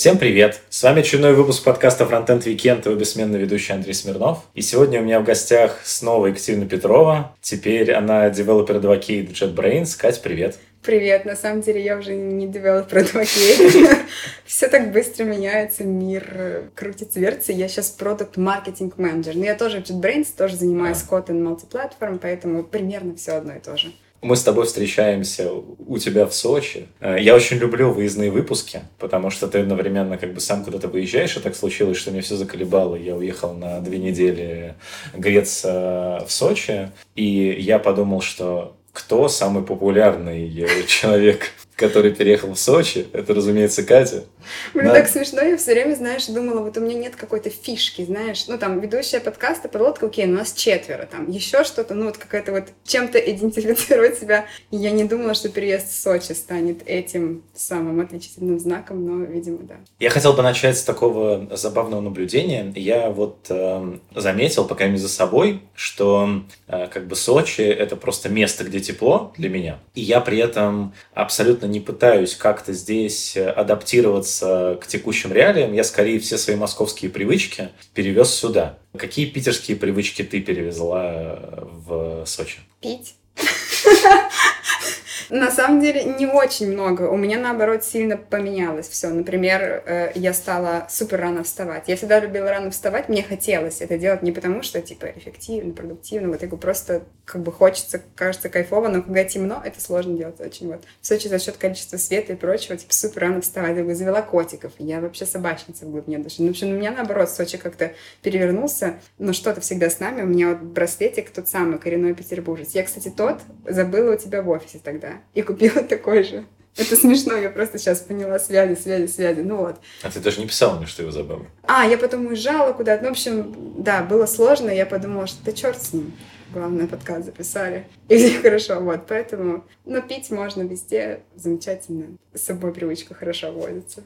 Всем привет! С вами очередной выпуск подкаста Frontend Weekend и его бессменный ведущий Андрей Смирнов. И сегодня у меня в гостях снова Екатерина Петрова. Теперь она девелопер Advocate JetBrains. Кать, привет! Привет, на самом деле я уже не девелопер Advocate. Все так быстро меняется, мир крутится, вертится. Я сейчас продукт маркетинг менеджер. Но я тоже JetBrains, тоже занимаюсь а. Kotlin мультиплатформ, поэтому примерно все одно и то же. Мы с тобой встречаемся у тебя в Сочи. Э, я очень люблю выездные выпуски, потому что ты одновременно как бы сам куда-то выезжаешь, и так случилось, что мне все заколебало. Я уехал на две недели греться в Сочи, и я подумал, что кто самый популярный человек который переехал в Сочи, это, разумеется, Катя. Мне На... так смешно, я все время, знаешь, думала, вот у меня нет какой-то фишки, знаешь, ну там ведущая подкаста, подлодка, окей, у нас четверо, там еще что-то, ну вот какая-то вот чем-то идентифицировать себя. Я не думала, что переезд в Сочи станет этим самым отличительным знаком, но, видимо, да. Я хотел бы начать с такого забавного наблюдения. Я вот э, заметил, пока не за собой, что э, как бы Сочи — это просто место, где тепло для меня, и я при этом абсолютно не пытаюсь как-то здесь э, адаптироваться к текущим реалиям. Я скорее все свои московские привычки перевез сюда. Какие питерские привычки ты перевезла э, в Сочи? Пить. На самом деле не очень много. У меня, наоборот, сильно поменялось все. Например, э, я стала супер рано вставать. Я всегда любила рано вставать, мне хотелось это делать не потому, что, типа, эффективно, продуктивно, вот говорю, просто как бы хочется, кажется кайфово, но когда темно, это сложно делать очень. Вот. В Сочи за счет количества света и прочего, типа, супер рано вставать. Я завела котиков, я вообще собачница в глубине души. Ну, в общем, у меня, наоборот, Сочи как-то перевернулся, но что-то всегда с нами. У меня вот браслетик тот самый, коренной петербуржец. Я, кстати, тот забыла у тебя в офисе тогда и купила такой же. Это смешно, я просто сейчас поняла связи, связи, связи. Ну вот. А ты даже не писала мне, что его забыла? А, я потом уезжала куда-то. Ну, в общем, да, было сложно. Я подумала, что да черт с ним. Главное, подкаст записали. И все хорошо, вот. Поэтому, но пить можно везде. Замечательно. С собой привычка хорошо водится.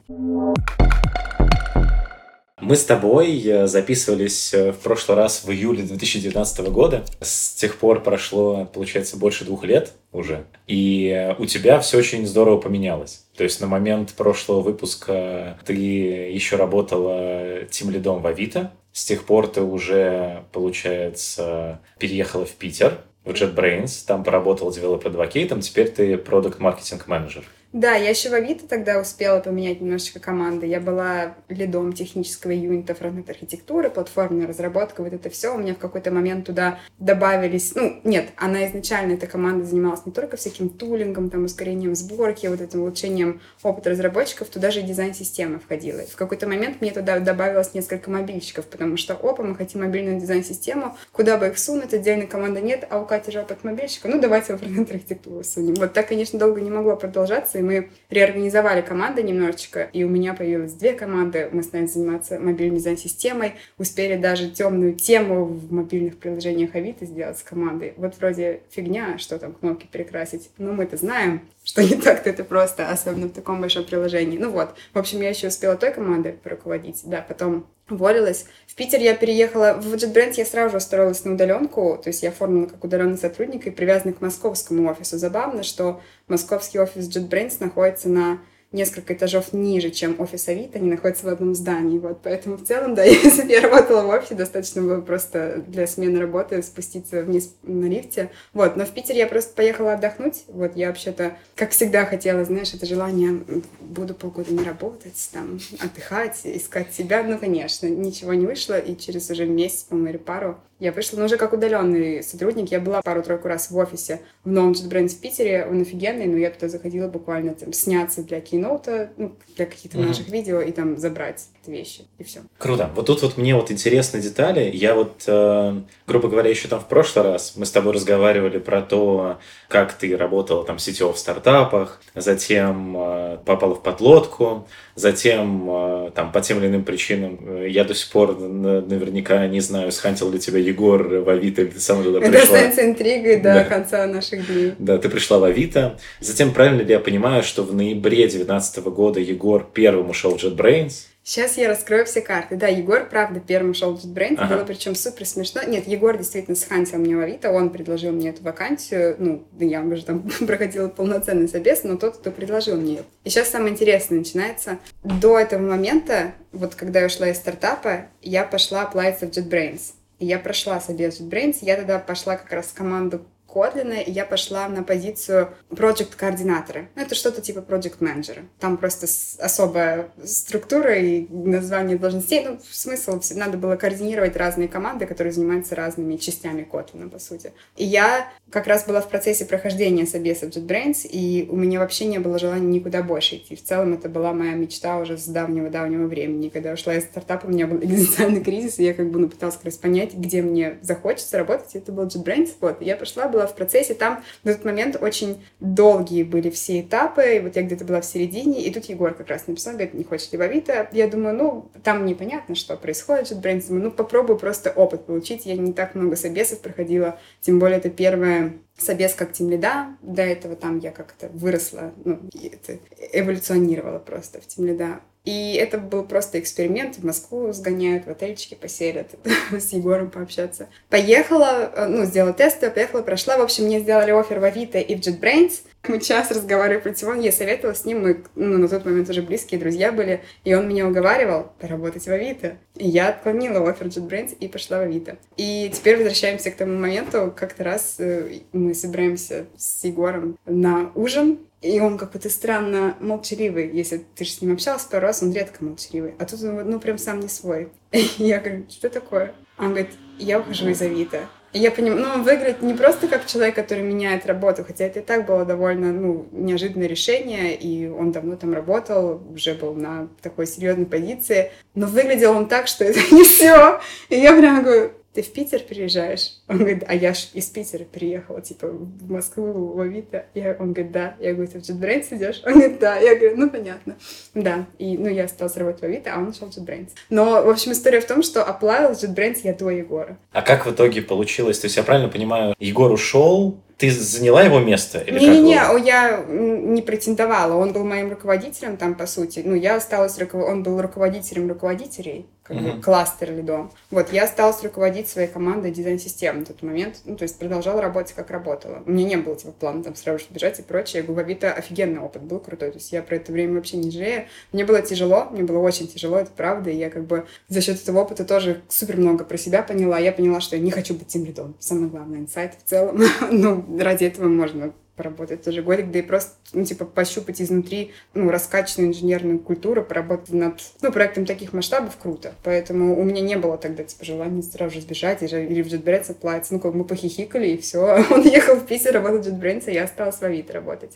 Мы с тобой э, записывались э, в прошлый раз в июле 2019 года. С тех пор прошло, получается, больше двух лет уже. И э, у тебя все очень здорово поменялось. То есть на момент прошлого выпуска ты еще работала тем лидом в Авито. С тех пор ты уже, получается, переехала в Питер, в JetBrains, там поработал девелопер адвокейтом, теперь ты продукт маркетинг менеджер да, я еще в Авито тогда успела поменять немножечко команды. Я была лидом технического юнита фронтенд архитектуры, платформенная разработка, вот это все. У меня в какой-то момент туда добавились... Ну, нет, она изначально, эта команда занималась не только всяким тулингом, там, ускорением сборки, вот этим улучшением опыта разработчиков, туда же и дизайн-система входила. И в какой-то момент мне туда добавилось несколько мобильщиков, потому что, опа, мы хотим мобильную дизайн-систему, куда бы их сунуть, отдельной команды нет, а у Кати же опыт мобильщика, ну, давайте в фронтенд архитектуру сунем. Вот так, конечно, долго не могло продолжаться, мы реорганизовали команды немножечко, и у меня появилось две команды. Мы стали заниматься мобильной дизайн-системой, успели даже темную тему в мобильных приложениях Авито сделать с командой. Вот вроде фигня, что там кнопки перекрасить, но мы-то знаем, что не так-то это просто, особенно в таком большом приложении. Ну вот, в общем, я еще успела той командой руководить, да, потом уволилась. В Питер я переехала, в JetBrains я сразу же устроилась на удаленку, то есть я оформлена как удаленный сотрудник и привязана к московскому офису. Забавно, что московский офис JetBrains находится на несколько этажов ниже, чем офис Авито, они находятся в одном здании. Вот, поэтому в целом, да, если бы я работала в офисе, достаточно было просто для смены работы спуститься вниз на лифте. Вот, но в Питер я просто поехала отдохнуть. Вот, я вообще-то, как всегда, хотела, знаешь, это желание, буду полгода не работать, там, отдыхать, искать себя. Ну, конечно, ничего не вышло, и через уже месяц, по-моему, или пару я вышла, ну, уже как удаленный сотрудник. Я была пару-тройку раз в офисе в новом JetBrains в Питере. Он офигенный, но я туда заходила буквально там сняться для кейноута, ну, для каких-то mm-hmm. наших видео и там забрать вещи, и все. Круто. Вот тут вот мне вот интересны детали. Я вот, э, грубо говоря, еще там в прошлый раз мы с тобой разговаривали про то, как ты работала там сетево в стартапах, затем э, попала в подлодку, затем э, там по тем или иным причинам э, я до сих пор наверняка не знаю, схантил ли тебя Егор в Авито, или ты сама туда Это пришла? останется интригой до Да. конца наших дней. Да, ты пришла в Авито. Затем, правильно ли я понимаю, что в ноябре 2019 года Егор первым ушел в JetBrains? Сейчас я раскрою все карты. Да, Егор, правда, первым шел в JetBrains. Ага. Было причем супер смешно. Нет, Егор действительно схантил мне в Авито. Он предложил мне эту вакансию. Ну, я уже там проходила полноценный собес, но тот, кто предложил мне ее. И сейчас самое интересное начинается. До этого момента, вот когда я ушла из стартапа, я пошла оплавиться в JetBrains. И я прошла собес в JetBrains. Я тогда пошла как раз в команду Котлина, и я пошла на позицию проект координатора. Ну, это что-то типа проект менеджера. Там просто особая структура и название должностей. Ну, смысл, надо было координировать разные команды, которые занимаются разными частями Котлина, по сути. И я как раз была в процессе прохождения собеса в JetBrains, и у меня вообще не было желания никуда больше идти. В целом, это была моя мечта уже с давнего-давнего времени. Когда ушла из стартапа, у меня был экзистенциальный кризис, и я как бы ну, пыталась как раз понять, где мне захочется работать, и это был JetBrains. Вот, и я пошла, была в процессе, там на тот момент очень долгие были все этапы, и вот я где-то была в середине, и тут Егор как раз написал, говорит, не хочешь ли в Авито? Я думаю, ну, там непонятно, что происходит, JetBrains, думаю, ну, попробую просто опыт получить, я не так много собесов проходила, тем более это первое собес как тимлида, до этого там я как-то выросла, ну, это эволюционировала просто в тимлида. И это был просто эксперимент. В Москву сгоняют, в отельчики поселят, с Егором пообщаться. Поехала, э, ну, сделала тесты, поехала, прошла. В общем, мне сделали офер в Авито и в JetBrains. Мы час разговаривали по телефону, я советовала с ним, мы ну, на тот момент уже близкие друзья были, и он меня уговаривал поработать в Авито. И я отклонила офер JetBrains и пошла в Авито. И теперь возвращаемся к тому моменту, как-то раз э, мы собираемся с Егором на ужин, и он какой-то странно молчаливый. Если ты же с ним общался пару раз, он редко молчаливый. А тут он, ну, прям сам не свой. И я говорю, что такое? Он говорит, я ухожу из Авито. Я понимаю, ну, выглядит не просто как человек, который меняет работу, хотя это и так было довольно, ну, неожиданное решение, и он давно там работал, уже был на такой серьезной позиции, но выглядел он так, что это не все. И я прям говорю, ты в Питер переезжаешь? Он говорит, а я ж из Питера переехала, типа, в Москву, в Авито. Я, он говорит, да. Я говорю, ты в JetBrains идешь? Он говорит, да. Я говорю, ну, понятно. Да. И, ну, я осталась работать в Авито, а он ушел в JetBrains. Но, в общем, история в том, что оплавил JetBrains я до Егора. А как в итоге получилось? То есть я правильно понимаю, Егор ушел, ты заняла его место? Или как было? о, я не претендовала. Он был моим руководителем там, по сути. Ну, я осталась руковод... Он был руководителем руководителей, как бы Мгм. кластер лидом. Вот, я осталась руководить своей командой дизайн-систем на тот момент. Ну, то есть продолжала работать, как работала. У меня не было, типа, плана там сразу же бежать и прочее. Я говорю, Авито офигенный опыт был крутой. То есть я про это время вообще не жалею. Мне было тяжело, мне было очень тяжело, это правда. И я как бы за счет этого опыта тоже супер много про себя поняла. Я поняла, что я не хочу быть тем лидом. Самое главное, инсайт в целом. ну, ради этого можно поработать тоже годик, да и просто, ну, типа, пощупать изнутри, ну, раскачанную инженерную культуру, поработать над, ну, проектом таких масштабов круто. Поэтому у меня не было тогда, типа, желания сразу же сбежать или, в JetBrains отплатиться. Ну, как мы похихикали, и все. Он ехал в Питер работать в JetBrains, а я осталась в Авито работать.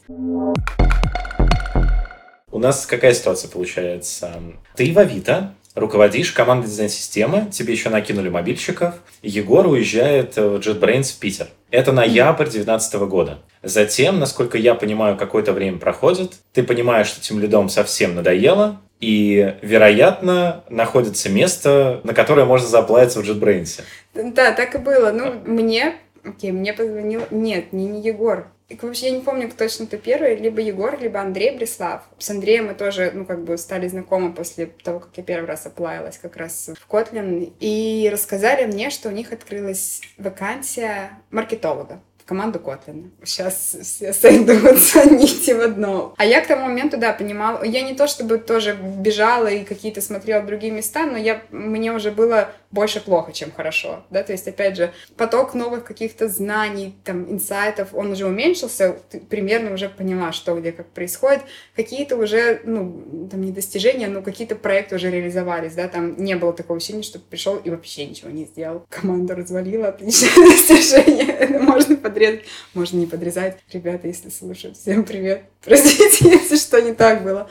У нас какая ситуация получается? Ты в Авито, руководишь командой дизайн-системы, тебе еще накинули мобильщиков, Егор уезжает в JetBrains в Питер. Это ноябрь 2019 года. Затем, насколько я понимаю, какое-то время проходит, ты понимаешь, что тем лидом совсем надоело, и, вероятно, находится место, на которое можно заплатиться в JetBrains. Да, так и было. Ну, мне, окей, мне позвонил, нет, не, не Егор. Вообще я не помню, кто точно кто первый, либо Егор, либо Андрей Бреслав. С Андреем мы тоже, ну, как бы стали знакомы после того, как я первый раз оплавилась как раз в Котлин. И рассказали мне, что у них открылась вакансия маркетолога в команду Котлина. Сейчас все сойдутся нити в одно. А я к тому моменту, да, понимала, я не то чтобы тоже бежала и какие-то смотрела другие места, но я, мне уже было больше плохо, чем хорошо, да, то есть, опять же, поток новых каких-то знаний, там, инсайтов, он уже уменьшился, ты примерно уже поняла, что где как происходит, какие-то уже, ну, там, не достижения, но какие-то проекты уже реализовались, да, там не было такого ощущения, что пришел и вообще ничего не сделал. Команда развалила, отличное достижение, это можно подрезать, можно не подрезать. Ребята, если слушают, всем привет, простите, если что не так было.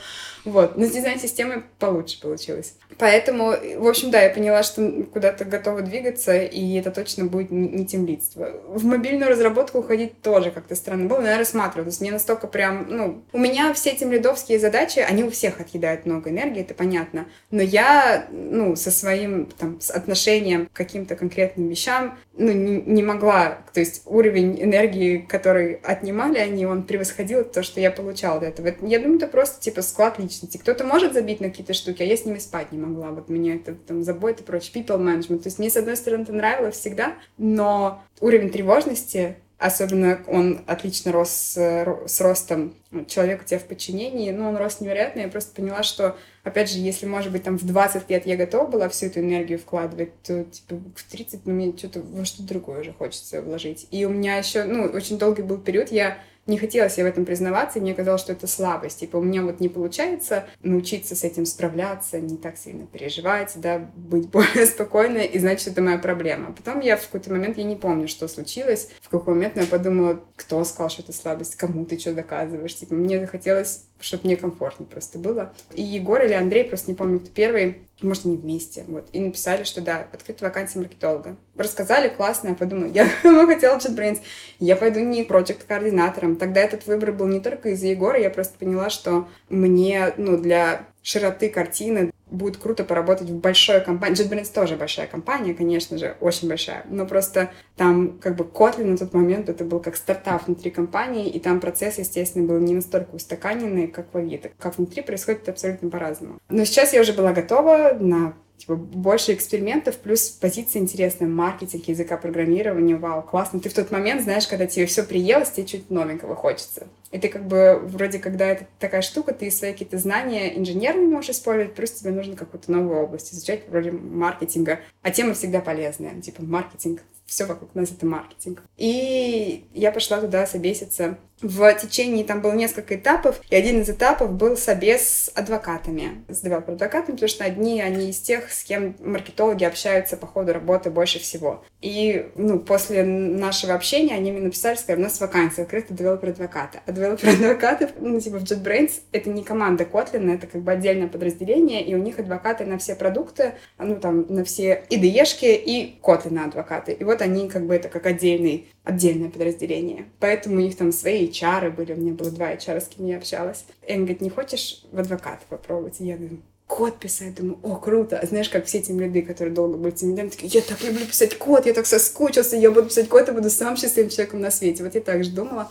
Вот. Но с дизайн-системой получше получилось. Поэтому, в общем, да, я поняла, что куда-то готова двигаться, и это точно будет не темлидство. В мобильную разработку уходить тоже как-то странно было, но я рассматривала. То есть мне настолько прям, ну, у меня все темлидовские задачи, они у всех отъедают много энергии, это понятно. Но я, ну, со своим там, с отношением к каким-то конкретным вещам, ну, не, не могла. То есть уровень энергии, который отнимали они, он превосходил то, что я получала до этого. Я думаю, это просто, типа, склад личности. Кто-то может забить на какие-то штуки, а я с ними спать не могла. Вот меня это там забота и прочее. People management. То есть мне, с одной стороны, это нравилось всегда, но уровень тревожности Особенно он отлично рос с ростом человека у тебя в подчинении. Ну, он рос невероятно. Я просто поняла, что, опять же, если, может быть, там в 20 лет я готова была всю эту энергию вкладывать, то, типа, в 30 ну, мне что-то во что-то другое уже хочется вложить. И у меня еще, ну, очень долгий был период, я не хотела себе в этом признаваться, и мне казалось, что это слабость. Типа, у меня вот не получается научиться с этим справляться, не так сильно переживать, да, быть более спокойной, и значит, это моя проблема. Потом я в какой-то момент, я не помню, что случилось, в какой момент я подумала, кто сказал, что это слабость, кому ты что доказываешь. Типа, мне захотелось чтобы мне комфортно просто было. И Егор или Андрей, просто не помню, кто первый, может, они вместе, вот, и написали, что да, открыта вакансия маркетолога. Рассказали, классно, я подумала, я хотела JetBrains, я пойду не проект координатором. Тогда этот выбор был не только из-за Егора, я просто поняла, что мне, ну, для широты картины будет круто поработать в большой компании. JetBrains тоже большая компания, конечно же, очень большая, но просто там как бы Kotlin на тот момент это был как стартап внутри компании, и там процесс, естественно, был не настолько устаканенный, как в Авито. Как внутри происходит абсолютно по-разному. Но сейчас я уже была готова на типа, больше экспериментов, плюс позиция интересная, маркетинг, языка программирования, вау, классно. Ты в тот момент, знаешь, когда тебе все приелось, тебе чуть новенького хочется. И ты как бы, вроде, когда это такая штука, ты свои какие-то знания инженерные можешь использовать, плюс тебе нужно какую-то новую область изучать, вроде маркетинга. А тема всегда полезная, типа маркетинг все вокруг нас это маркетинг. И я пошла туда собеситься. В течение там было несколько этапов, и один из этапов был собес с адвокатами, с developer-адвокатами, потому что одни они из тех, с кем маркетологи общаются по ходу работы больше всего. И ну, после нашего общения они мне написали, сказали, у нас вакансия открыта developer-адвоката. А developer-адвокаты, ну, типа в JetBrains, это не команда Kotlin, это как бы отдельное подразделение, и у них адвокаты на все продукты, ну, там, на все IDE-шки и Kotlin адвокаты. И вот они как бы это как отдельный, отдельное подразделение. Поэтому у них там свои HR были, у меня было два HR, с кем я общалась. И он говорит, не хочешь в адвоката попробовать? И я говорю, код писать. Думаю, о, круто. А знаешь, как все эти люди, которые долго были тем лидами, такие, я так люблю писать код, я так соскучился, я буду писать код и буду самым счастливым человеком на свете. Вот я так же думала.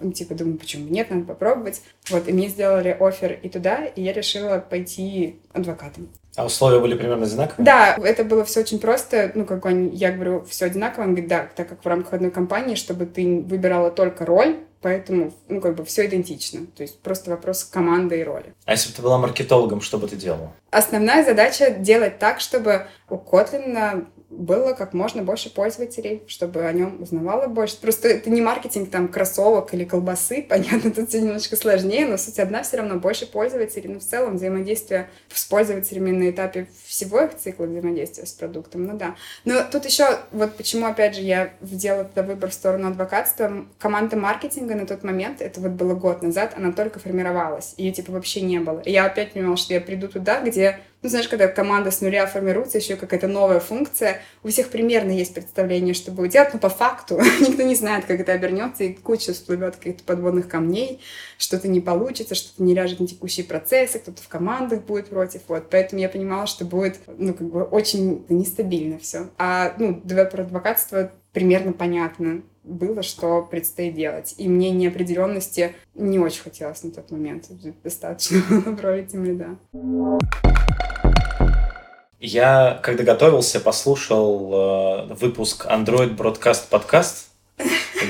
Ну, типа, думаю, почему нет, надо попробовать. Вот, и мне сделали офер и туда, и я решила пойти адвокатом. А условия были примерно одинаковые? Да, это было все очень просто. Ну, как он, я говорю, все одинаково. Он говорит, да, так как в рамках одной компании, чтобы ты выбирала только роль, поэтому, ну, как бы все идентично. То есть просто вопрос команды и роли. А если бы ты была маркетологом, что бы ты делала? Основная задача делать так, чтобы у Котлина было как можно больше пользователей, чтобы о нем узнавало больше. Просто это не маркетинг там кроссовок или колбасы, понятно, тут все немножко сложнее, но суть одна все равно больше пользователей, но в целом взаимодействие с пользователями на этапе всего их цикла взаимодействия с продуктом, ну да. Но тут еще, вот почему, опять же, я сделала тогда выбор в сторону адвокатства. Команда маркетинга на тот момент, это вот было год назад, она только формировалась, ее типа вообще не было. И я опять понимала, что я приду туда, где ну, знаешь, когда команда с нуля формируется, еще какая-то новая функция, у всех примерно есть представление, что будет делать, но по факту никто не знает, как это обернется, и куча всплывет каких-то подводных камней, что-то не получится, что-то не ляжет на текущие процессы, кто-то в командах будет против, вот. Поэтому я понимала, что будет, ну, как бы очень нестабильно все. А, ну, про адвокатство примерно понятно было, что предстоит делать. И мне неопределенности не очень хотелось на тот момент. Достаточно было в роли тем лида. Я, когда готовился, послушал э, выпуск Android Broadcast Podcast.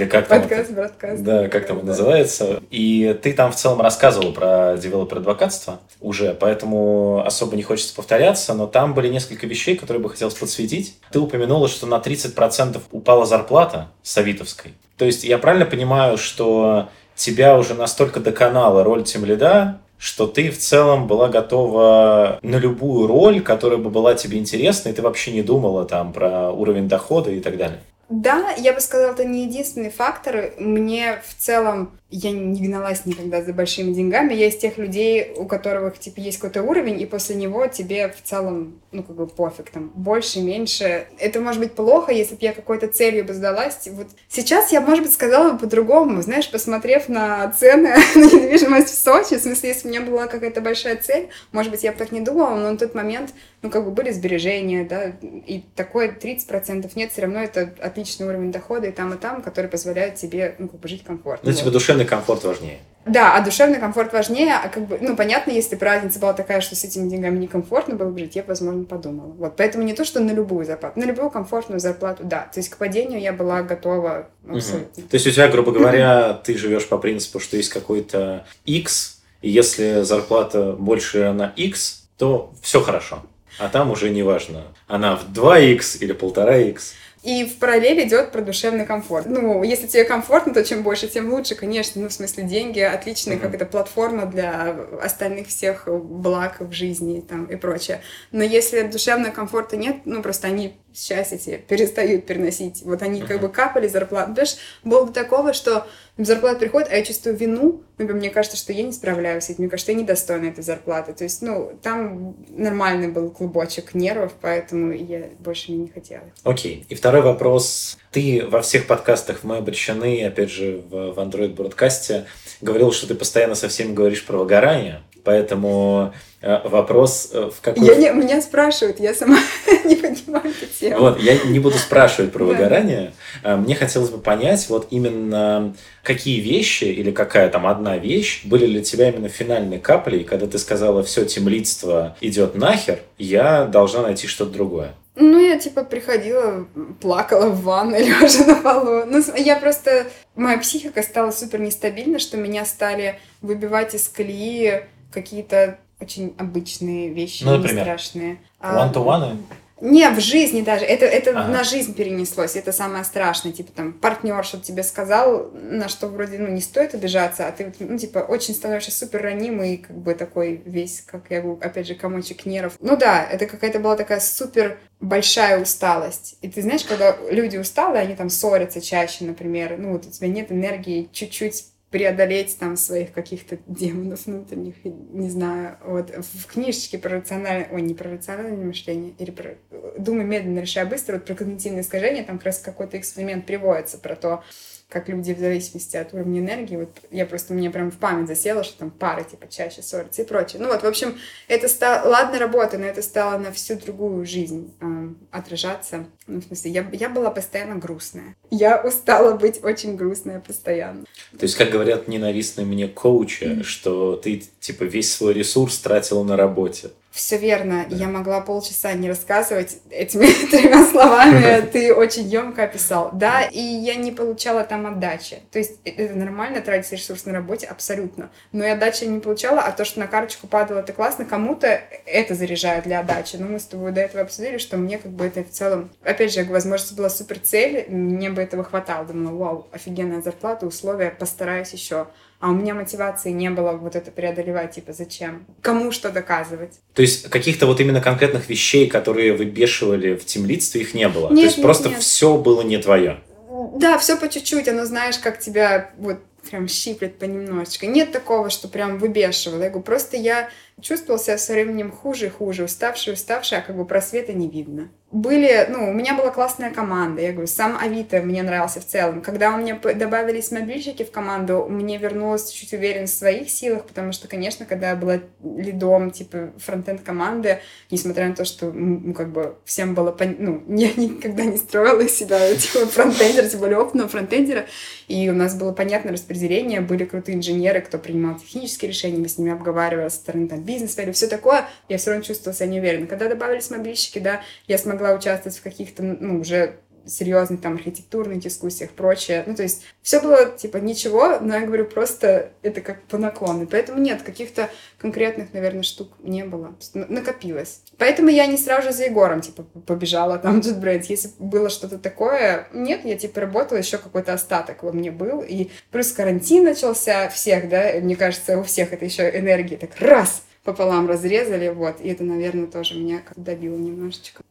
Или как там Подкаст, бродкаст. Да, как там да. называется. И ты там в целом рассказывал про девелопер-адвокатство уже, поэтому особо не хочется повторяться, но там были несколько вещей, которые бы хотелось подсветить. Ты упомянула, что на 30% упала зарплата савитовской. То есть я правильно понимаю, что тебя уже настолько доконала роль тимлида, что ты в целом была готова на любую роль, которая бы была тебе интересна, и ты вообще не думала там про уровень дохода и так далее. Да, я бы сказала, это не единственный фактор. Мне в целом я не гналась никогда за большими деньгами. Я из тех людей, у которых, типа, есть какой-то уровень, и после него тебе в целом, ну, как бы пофиг, там, больше, меньше. Это может быть плохо, если бы я какой-то целью бы сдалась. Вот сейчас я, может быть, сказала бы по-другому. Знаешь, посмотрев на цены на недвижимость в Сочи, в смысле, если у меня была какая-то большая цель, может быть, я бы так не думала, но на тот момент, ну, как бы были сбережения, да, и такое 30% нет, все равно это отличный уровень дохода и там, и там, который позволяет тебе, ну, как бы жить комфортно. Ну, типа, душевный комфорт важнее. Да, а душевный комфорт важнее, а как бы, ну, понятно, если бы разница была такая, что с этими деньгами некомфортно было бы жить, я бы, возможно, подумала. Вот, поэтому не то, что на любую зарплату, на любую комфортную зарплату, да. То есть к падению я была готова абсолютно. Угу. То есть у тебя, грубо говоря, ты живешь по принципу, что есть какой-то X, и если зарплата больше на X, то все хорошо. А там уже не важно, она в 2X или 1,5X. И в параллель идет про душевный комфорт. Ну, если тебе комфортно, то чем больше, тем лучше, конечно. Ну, в смысле, деньги отличные, mm-hmm. как это платформа для остальных всех благ в жизни там, и прочее. Но если душевного комфорта нет, ну, просто они счастье тебе перестают переносить. Вот они как бы капали зарплату. Знаешь, было до такого, что зарплата приходит, а я чувствую вину. Например, мне кажется, что я не справляюсь с этим. Мне кажется, я недостойна этой зарплаты. То есть, ну, там нормальный был клубочек нервов, поэтому я больше не хотела. Окей. Okay. И второй вопрос. Ты во всех подкастах «Мы обречены», опять же, в, в Android бродкасте говорил, что ты постоянно со всеми говоришь про выгорание. Поэтому э, вопрос э, в какой... Я не, меня спрашивают, я сама не понимаю эту тему. Вот, я не буду спрашивать про выгорание. Э, мне хотелось бы понять, вот именно какие вещи или какая там одна вещь были для тебя именно финальной каплей, когда ты сказала, все, темлицство идет нахер, я должна найти что-то другое. Ну, я, типа, приходила, плакала в ванной, лежа на полу. Ну, я просто... Моя психика стала супер нестабильна, что меня стали выбивать из колеи какие-то очень обычные вещи, ну, например, не страшные. One-to-one? Не, в жизни даже. Это, это ага. на жизнь перенеслось. Это самое страшное. Типа там партнер что-то тебе сказал, на что вроде ну, не стоит обижаться, а ты ну, типа очень становишься супер ранимый, как бы такой весь, как я говорю, опять же, комочек нервов. Ну да, это какая-то была такая супер большая усталость. И ты знаешь, когда люди усталые, они там ссорятся чаще, например, ну вот у тебя нет энергии чуть-чуть преодолеть там своих каких-то демонов внутренних, не знаю, вот в книжечке про рациональное, ой, не про рациональное мышление, или про думай медленно, решай быстро, вот про когнитивное искажение, там как раз какой-то эксперимент приводится про то, как люди в зависимости от уровня энергии, вот я просто, мне прям в память засела, что там пары, типа, чаще ссорятся и прочее. Ну вот, в общем, это стало, ладно, работа, но это стало на всю другую жизнь э, отражаться. Ну, в смысле, я, я была постоянно грустная. Я устала быть очень грустная постоянно. То есть, как говорят ненавистные мне коучи, mm-hmm. что ты, типа, весь свой ресурс тратила на работе. Все верно. Да. Я могла полчаса не рассказывать этими тремя словами. Ты очень емко описал. Да, и я не получала там отдачи. То есть э, это нормально тратить ресурс на работе, абсолютно. Но и отдачи не получала, а то, что на карточку падало, это классно. Кому-то это заряжает для отдачи. Но мы с тобой до этого обсудили, что мне как бы это в целом... Опять же, возможно, это была супер цель, мне бы этого хватало. Думала, вау, офигенная зарплата, условия, постараюсь еще а у меня мотивации не было вот это преодолевать, типа, зачем? Кому что доказывать? То есть каких-то вот именно конкретных вещей, которые выбешивали в темлицстве, их не было? Нет, То есть нет, просто нет. все было не твое? Да, все по чуть-чуть, оно знаешь, как тебя вот прям щиплет понемножечко. Нет такого, что прям выбешивало. Я говорю, просто я чувствовал себя со временем хуже и хуже, уставший, уставший, а как бы просвета не видно были, ну, у меня была классная команда, я говорю, сам Авито мне нравился в целом. Когда у меня добавились мобильщики в команду, мне вернулась чуть уверенность в своих силах, потому что, конечно, когда я была лидом, типа, фронтенд команды, несмотря на то, что, ну, как бы, всем было, пон... ну, я никогда не строила себя, типа, фронтендера, тем опытного фронтендера, и у нас было понятное распределение, были крутые инженеры, кто принимал технические решения, мы с ними обговаривали со стороны, там, бизнеса или все такое, я все равно чувствовала себя неуверенно. Когда добавились мобильщики, да, я смогла могла участвовать в каких-то, ну, уже серьезных там архитектурных дискуссиях, прочее. Ну, то есть все было типа ничего, но я говорю, просто это как по наклону. Поэтому нет, каких-то конкретных, наверное, штук не было. Накопилось. Поэтому я не сразу же за Егором, типа, побежала там JetBrains. Если было что-то такое, нет, я, типа, работала, еще какой-то остаток во мне был. И плюс карантин начался всех, да, мне кажется, у всех это еще энергии так раз пополам разрезали, вот, и это, наверное, тоже меня как добило немножечко.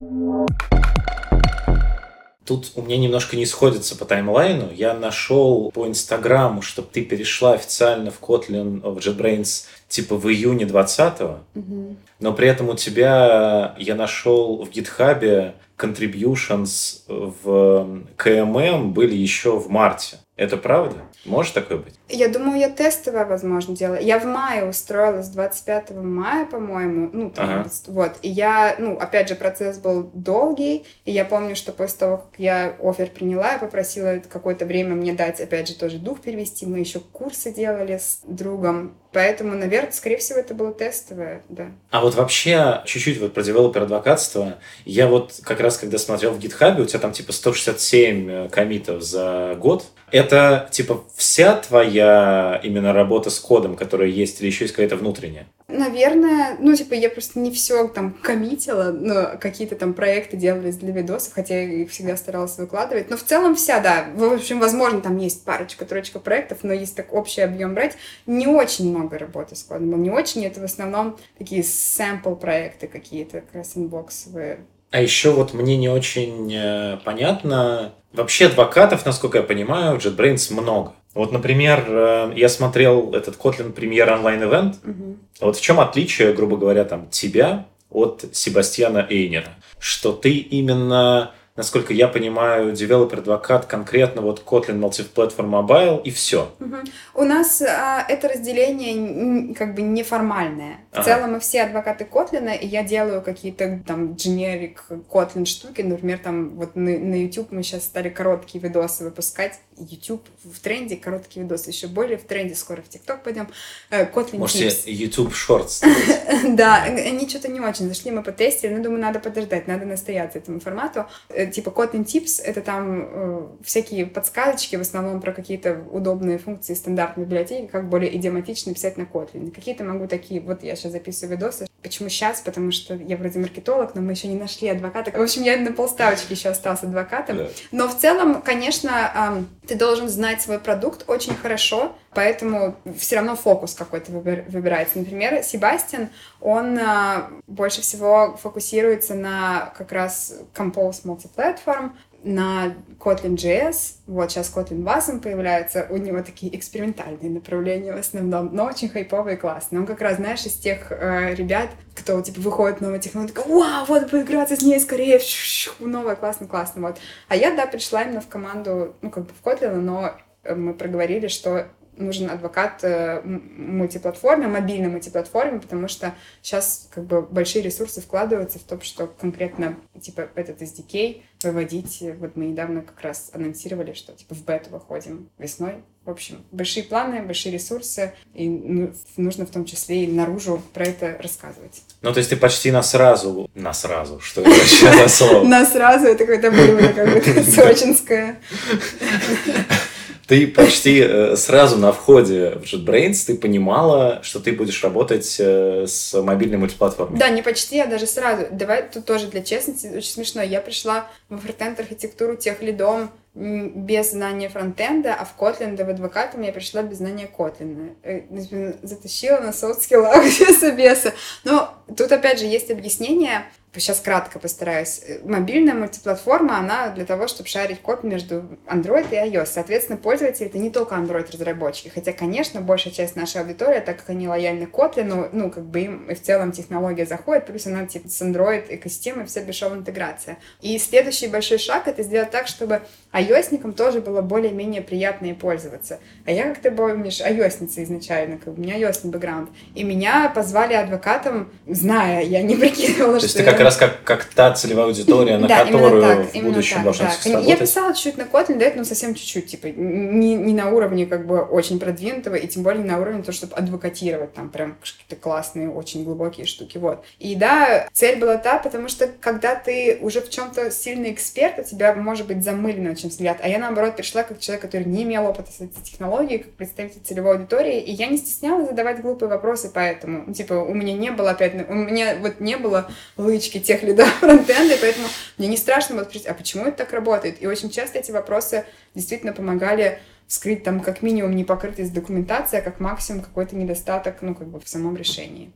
Тут у меня немножко не сходится по таймлайну. Я нашел по Инстаграму, чтобы ты перешла официально в Kotlin в JetBrains типа в июне 20-го, Мгм. но при этом у тебя я нашел в гитхабе contributions в КММ были еще в марте. Это правда? Может такое быть? Я думаю, я тестовое, возможно, делала. Я в мае устроилась, 25 мая, по-моему. Ну, там, Ага. вот. И я, ну, опять же, процесс был долгий. И я помню, что после того, как я офер приняла, я попросила какое-то время мне дать, опять же, тоже дух перевести. Мы еще курсы делали с другом. Поэтому, наверное, скорее всего, это было тестовое, да. А вот вообще, чуть-чуть вот про девелопер адвокатство. Я вот как раз, когда смотрел в гитхабе, у тебя там типа 167 э, коммитов за год. Это типа вся твоя именно работа с кодом, которая есть, или еще есть какая-то внутренняя? Наверное, ну, типа, я просто не все там коммитила, но какие-то там проекты делались для видосов, хотя я их всегда старалась выкладывать. Но в целом вся, да. В общем, возможно, там есть парочка, тройка проектов, но если так общий объем брать, не очень много работы с кодом. было, Не очень, это в основном такие сэмпл проекты какие-то, как раз инбоксовые. А еще вот мне не очень э, понятно. Вообще адвокатов, насколько я понимаю, в JetBrains много. Вот, например, э, я смотрел этот Kotlin Premier online event. Мгм. Вот в чем отличие, грубо говоря, там тебя от Себастьяна Айгнера? Что ты именно, насколько я понимаю, developer-адвокат конкретно вот Kotlin Multiplatform Mobile и все. Мгм. У нас а, это разделение как бы неформальное. В Ага. целом мы все адвокаты Kotlin а, и я делаю какие-то там generic Kotlin штуки. Например, там вот на, на YouTube мы сейчас стали короткие видосы выпускать. YouTube в тренде, короткие видосы еще более в тренде. Скоро в TikTok пойдем. Э, Kotlin Можете Tips. YouTube Shorts. Да, они что-то не очень зашли, мы потестили, но думаю, надо подождать, надо настояться этому формату. Э, Типа Kotlin Tips — это там э, всякие подсказочки, в основном про какие-то удобные функции стандартной библиотеки, как более идиоматично писать на Kotlin. Какие-то могу такие, вот я сейчас записываю видосы. Почему сейчас? Потому что я вроде маркетолог, но мы еще не нашли адвоката. В общем, я на полставочки еще остался адвокатом. Да. Но в целом, конечно, ам, ты должен знать свой продукт очень хорошо, поэтому все равно фокус какой-то выбир- выбирается. Например, Себастьян, он а, больше всего фокусируется на как раз Compose Multiplatform, на Kotlin JS, вот сейчас Kotlin Wasm появляется, у него такие экспериментальные направления в основном, но очень хайповые и классные. Он как раз, знаешь, из тех э, ребят, кто, типа, выходит новая технология, такой, вау, вот поиграться с ней скорее, новая, классно, классно, вот. А я, да, пришла именно в команду, ну, как бы в Kotlin, но э, мы проговорили, что нужен адвокат э, мультиплатформе, мобильной мультиплатформе, потому что сейчас как бы большие ресурсы вкладываются в то, что конкретно типа этот SDK выводить. Вот мы недавно как раз анонсировали, что типа в бету выходим весной. В общем, большие планы, большие ресурсы, и ну, нужно в том числе и наружу про это рассказывать. Ну, то есть ты почти на сразу, на сразу, что это вообще за слово? На сразу это какое-то блюдо, как будто сочинское. Ты почти э, сразу на входе в JetBrains ты понимала, что ты будешь работать э, с мобильной мультиплатформой. Да, не почти, а даже сразу. Давай тут тоже для честности, очень смешно. Я пришла в фронтенд архитектуру тех лидом без знания фронтенда, а в Kotlin да в адвокатом я пришла без знания Kotlin. Э, ну, Затащила на софт-скиллах все собеса. Но тут опять же есть объяснение, сейчас кратко постараюсь. Э, Мобильная мультиплатформа, она для того, чтобы шарить код между Android и iOS. Соответственно, пользователи это не только Android-разработчики. Хотя, конечно, большая часть нашей аудитории, так как они лояльны Kotlin, ну, как бы им и в целом технология заходит, плюс она типа с Android экосистемой вся бесшовная интеграция. И следующий большой шаг это сделать так, чтобы iOS-никам тоже было более-менее приятно и пользоваться. А я, как ты помнишь, iOS-ница изначально, как бы у меня ios бэкграунд. И меня позвали адвокатом, зная, я не прикидывала, То что я- как раз как, как та целевая аудитория, на да, которую так, в будущем так, должна да. все Я сработать. писала чуть-чуть на Kotlin, да, но совсем чуть-чуть, типа, не, не на уровне как бы очень продвинутого, и тем более не на уровне того, чтобы адвокатировать там прям какие-то классные, очень глубокие штуки, вот. И да, цель была та, потому что когда ты уже в чем-то сильный эксперт, у тебя может быть замыленный очень взгляд, а я наоборот пришла как человек, который не имел опыта с этой технологией, как представитель целевой аудитории, и я не стеснялась задавать глупые вопросы, поэтому, ну, типа, у меня не было опять, у меня вот не было лычки техлидов фронтенда, поэтому мне не страшно спросить, а почему это так работает? И очень часто эти вопросы действительно помогали вскрыть там как минимум непокрытость документации, а как максимум какой-то недостаток, ну, как бы в самом решении.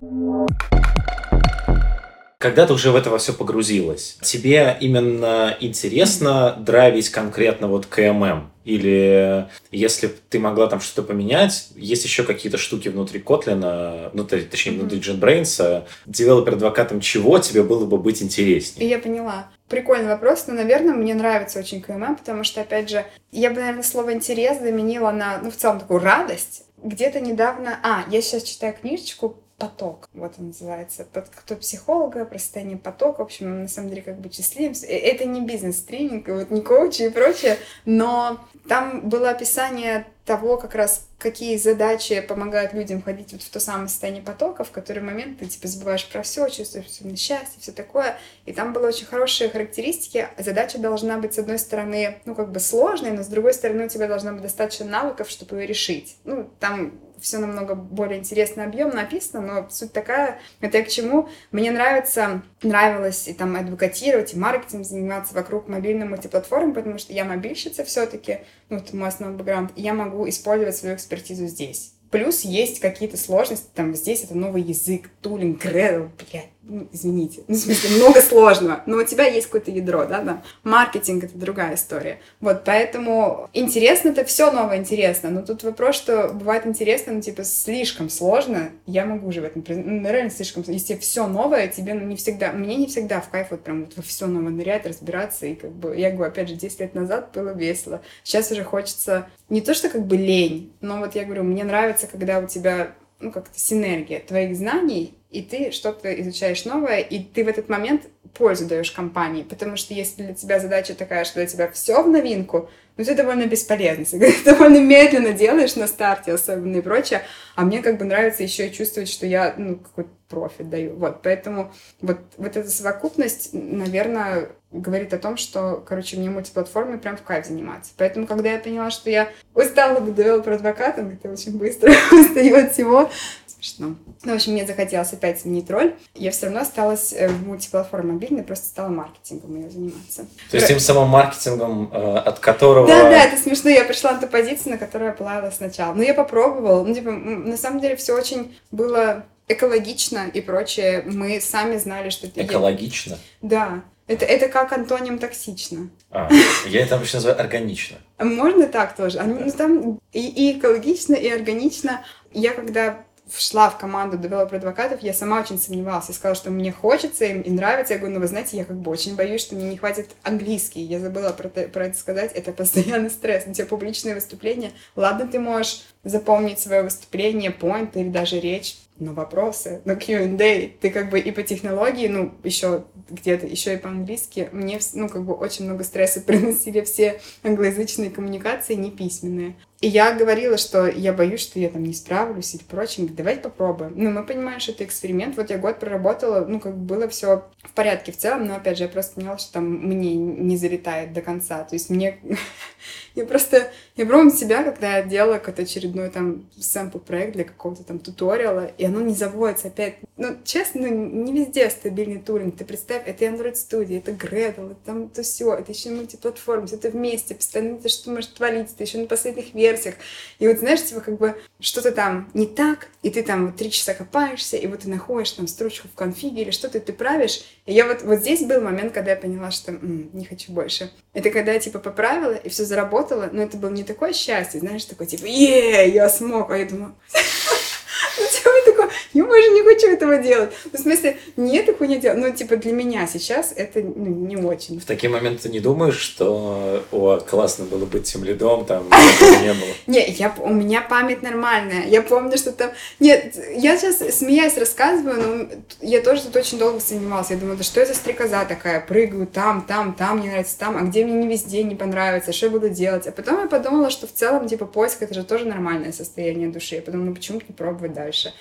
Когда ты уже в это во все погрузилась, тебе именно интересно драйвить конкретно вот KMM? Или если ты могла там что-то поменять, есть еще какие-то штуки внутри Kotlin, ну, точнее, внутри JetBrains, developer-адвокатом чего тебе было бы быть интереснее? Я поняла. Прикольный вопрос, но, наверное, мне нравится очень КММ, потому что, опять же, я бы, наверное, слово «интерес» заменила на, ну, в целом, такую радость. Где-то недавно... А, я сейчас читаю книжечку поток, вот он называется, под кто психолога, про состояние потока, в общем, на самом деле как бы числимся. Э, это не бизнес-тренинг, вот не коучи и прочее, но там было описание того, как раз какие задачи помогают людям ходить вот в то самое состояние потока, в который момент ты типа забываешь про все, чувствуешь все счастье, все такое. И там было очень хорошие характеристики. Задача должна быть, с одной стороны, ну, как бы сложной, но с другой стороны, у тебя должна быть достаточно навыков, чтобы ее решить. Ну, там все намного более интересно, объемно написано, но суть такая, это я к чему. Мне нравится, нравилось и там адвокатировать, и маркетинг заниматься вокруг мобильной мультиплатформы, потому что я мобильщица все-таки, ну, это мой основной бэкграунд, и я могу использовать свою экспертизу здесь. Плюс есть какие-то сложности, там здесь это новый язык, тулинг, Gradle, блядь, извините, ну, в смысле, много сложного, но у тебя есть какое-то ядро, да, да. Маркетинг — это другая история. Вот, поэтому интересно это все новое интересно, но тут вопрос, что бывает интересно, ну, типа, слишком сложно, я могу уже в этом, ну, реально слишком, если все новое, тебе, ну, не всегда, мне не всегда в кайф вот прям вот во все новое нырять, разбираться, и как бы, я говорю, опять же, 10 лет назад было весело, сейчас уже хочется не то, что как бы лень, но вот я говорю, мне нравится, когда у тебя ну, как-то синергия твоих знаний, и ты что-то изучаешь новое, и ты в этот момент пользу даешь компании, потому что если для тебя задача такая, что для тебя все в новинку, ну, это довольно бесполезно, ты довольно медленно делаешь на старте особенно и прочее, а мне как бы нравится еще и чувствовать, что я, ну, какой-то профит даю, вот, поэтому вот, вот эта совокупность, наверное, говорит о том, что, короче, мне мультиплатформой прям в кайф заниматься. Поэтому, когда я поняла, что я устала быть developer-адвокатом, это очень быстро устаю от всего, смешно. Ну, в общем, мне захотелось опять сменить роль. Я все равно осталась э, в мультиплатформе мобильной, просто стала маркетингом ее заниматься. То есть тем самым маркетингом, э, от которого... Да, да, это смешно. Я пришла на ту позицию, на которую я плавала сначала. Но я попробовала. Ну, типа, на самом деле все очень было экологично и прочее. Мы сами знали, что... Экологично? Да. Это, это как антоним токсично. А, я это обычно называю органично. Можно так тоже. Ну, там и, и экологично, и органично. Я когда шла в команду developer advocate ов, я сама очень сомневалась. Я сказала, что мне хочется и мне нравится. Я говорю, ну вы знаете, я как бы очень боюсь, что мне не хватит английский. Я забыла про, про это сказать. Это постоянный стресс. У тебя публичные выступления. Ладно, ты можешь запомнить свое выступление, point или даже речь, но вопросы, но Q&A, ты как бы и по технологии, ну, еще где-то, еще и по-английски, мне, ну, как бы очень много стресса приносили все англоязычные коммуникации, не письменные. И я говорила, что я боюсь, что я там не справлюсь и прочее. Давайте попробуем. Ну, мы понимаем, что это эксперимент. Вот я год проработала, ну, как бы было все в порядке в целом, но, опять же, я просто поняла, что там мне не залетает до конца. То есть мне... я просто... Я помню себя, когда я делала какой-то очередной там сэмпл проект для какого-то там туториала, и оно не заводится опять. Ну, честно, ну, не везде стабильный туринг. Ты представь, это Android Studio, это Gradle, это там то все, это еще мультиплатформа, все это вместе, постоянно это что может твориться, ты еще на последних версиях версиях. И вот, знаешь, типа как бы что-то там не так, и ты там вот три часа копаешься, и вот ты находишь там строчку в конфиге или что-то ты правишь. И я вот, вот здесь был момент, когда я поняла, что м-м, не хочу больше. Это когда я типа поправила, и все заработало, но это было не такое счастье, знаешь, такое типа, е, я смог, а я думаю, ну, типа, я больше не хочу этого делать. Ну, в смысле, не эту хуйню делать. Ну, типа, для меня сейчас это ну, не очень. В такие моменты ты не думаешь, что о, классно было быть тем лидом, там не было? Не, я, у меня память нормальная. Я помню, что там... Нет, я сейчас, смеясь, рассказываю, но я тоже тут очень долго занимался. Я думаю, да что это за стрекоза такая? Прыгаю там, там, там, мне нравится там, а где мне не везде не понравится, что я буду делать? А потом я подумала, что в целом, типа, поиск это же тоже нормальное состояние души. Я подумала, ну почему не пробовать дальше?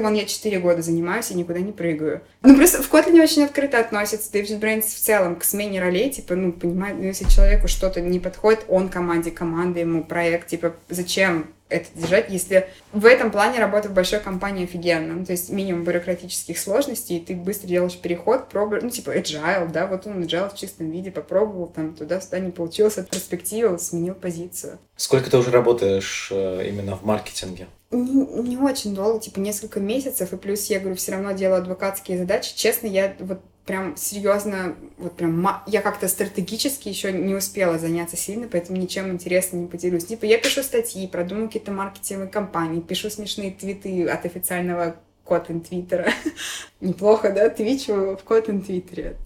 Подводкой вон я 4 года занимаюсь и никуда не прыгаю. Ну, просто в Kotlin очень открыто относится, да и в целом к смене ролей, типа, ну, понимаете, ну, если человеку что-то не подходит, он команде, команда ему проект, типа, зачем это держать, если в этом плане работа в большой компании офигенно. Ну, то есть минимум бюрократических сложностей, и ты быстро делаешь переход, пробуешь, ну, типа agile, да, вот он agile в чистом виде попробовал, там, туда-сюда не получилось, от перспективы сменил позицию. Сколько ты уже работаешь э, именно в маркетинге? Не, не очень долго, типа несколько месяцев, и плюс я говорю, все равно делаю адвокатские задачи. Честно, я вот прям серьезно, вот прям я как-то стратегически еще не успела заняться сильно, поэтому ничем интересным не поделюсь. Типа я пишу статьи, продумываю какие-то маркетинговые кампании, пишу смешные твиты от официального Kotlin Твиттера. Неплохо, да? Твичу в Kotlin Твиттере.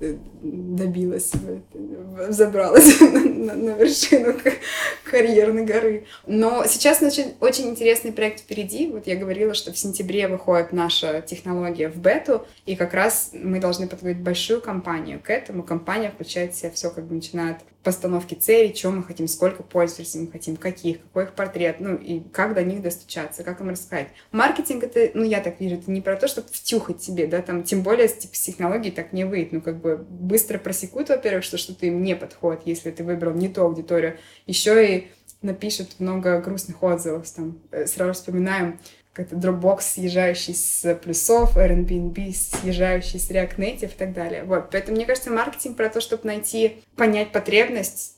Добилась, забралась на, на вершину карьерной горы. Но сейчас значит, очень интересный проект впереди. Вот я говорила, что в сентябре выходит наша технология в бету, и как раз мы должны подготовить большую компанию к этому. Компания включает в себя все, как бы начинает постановки целей, что мы хотим, сколько пользователей мы хотим, каких, какой их портрет, ну и как до них достучаться, как им рассказать. Маркетинг это, ну я так вижу, это не про то, чтобы втюхать себе, да, там, тем более типа, с технологией так не выйдет, ну как бы быстро просекут, во-первых, что что-то им не подходит, если ты выбрал не ту аудиторию, еще и напишут много грустных отзывов, там, э, сразу вспоминаем как-то Dropbox, съезжающий с плюсов, Airbnb, съезжающий с React Native и так далее. Вот. Поэтому, мне кажется, маркетинг про то, чтобы найти, понять потребность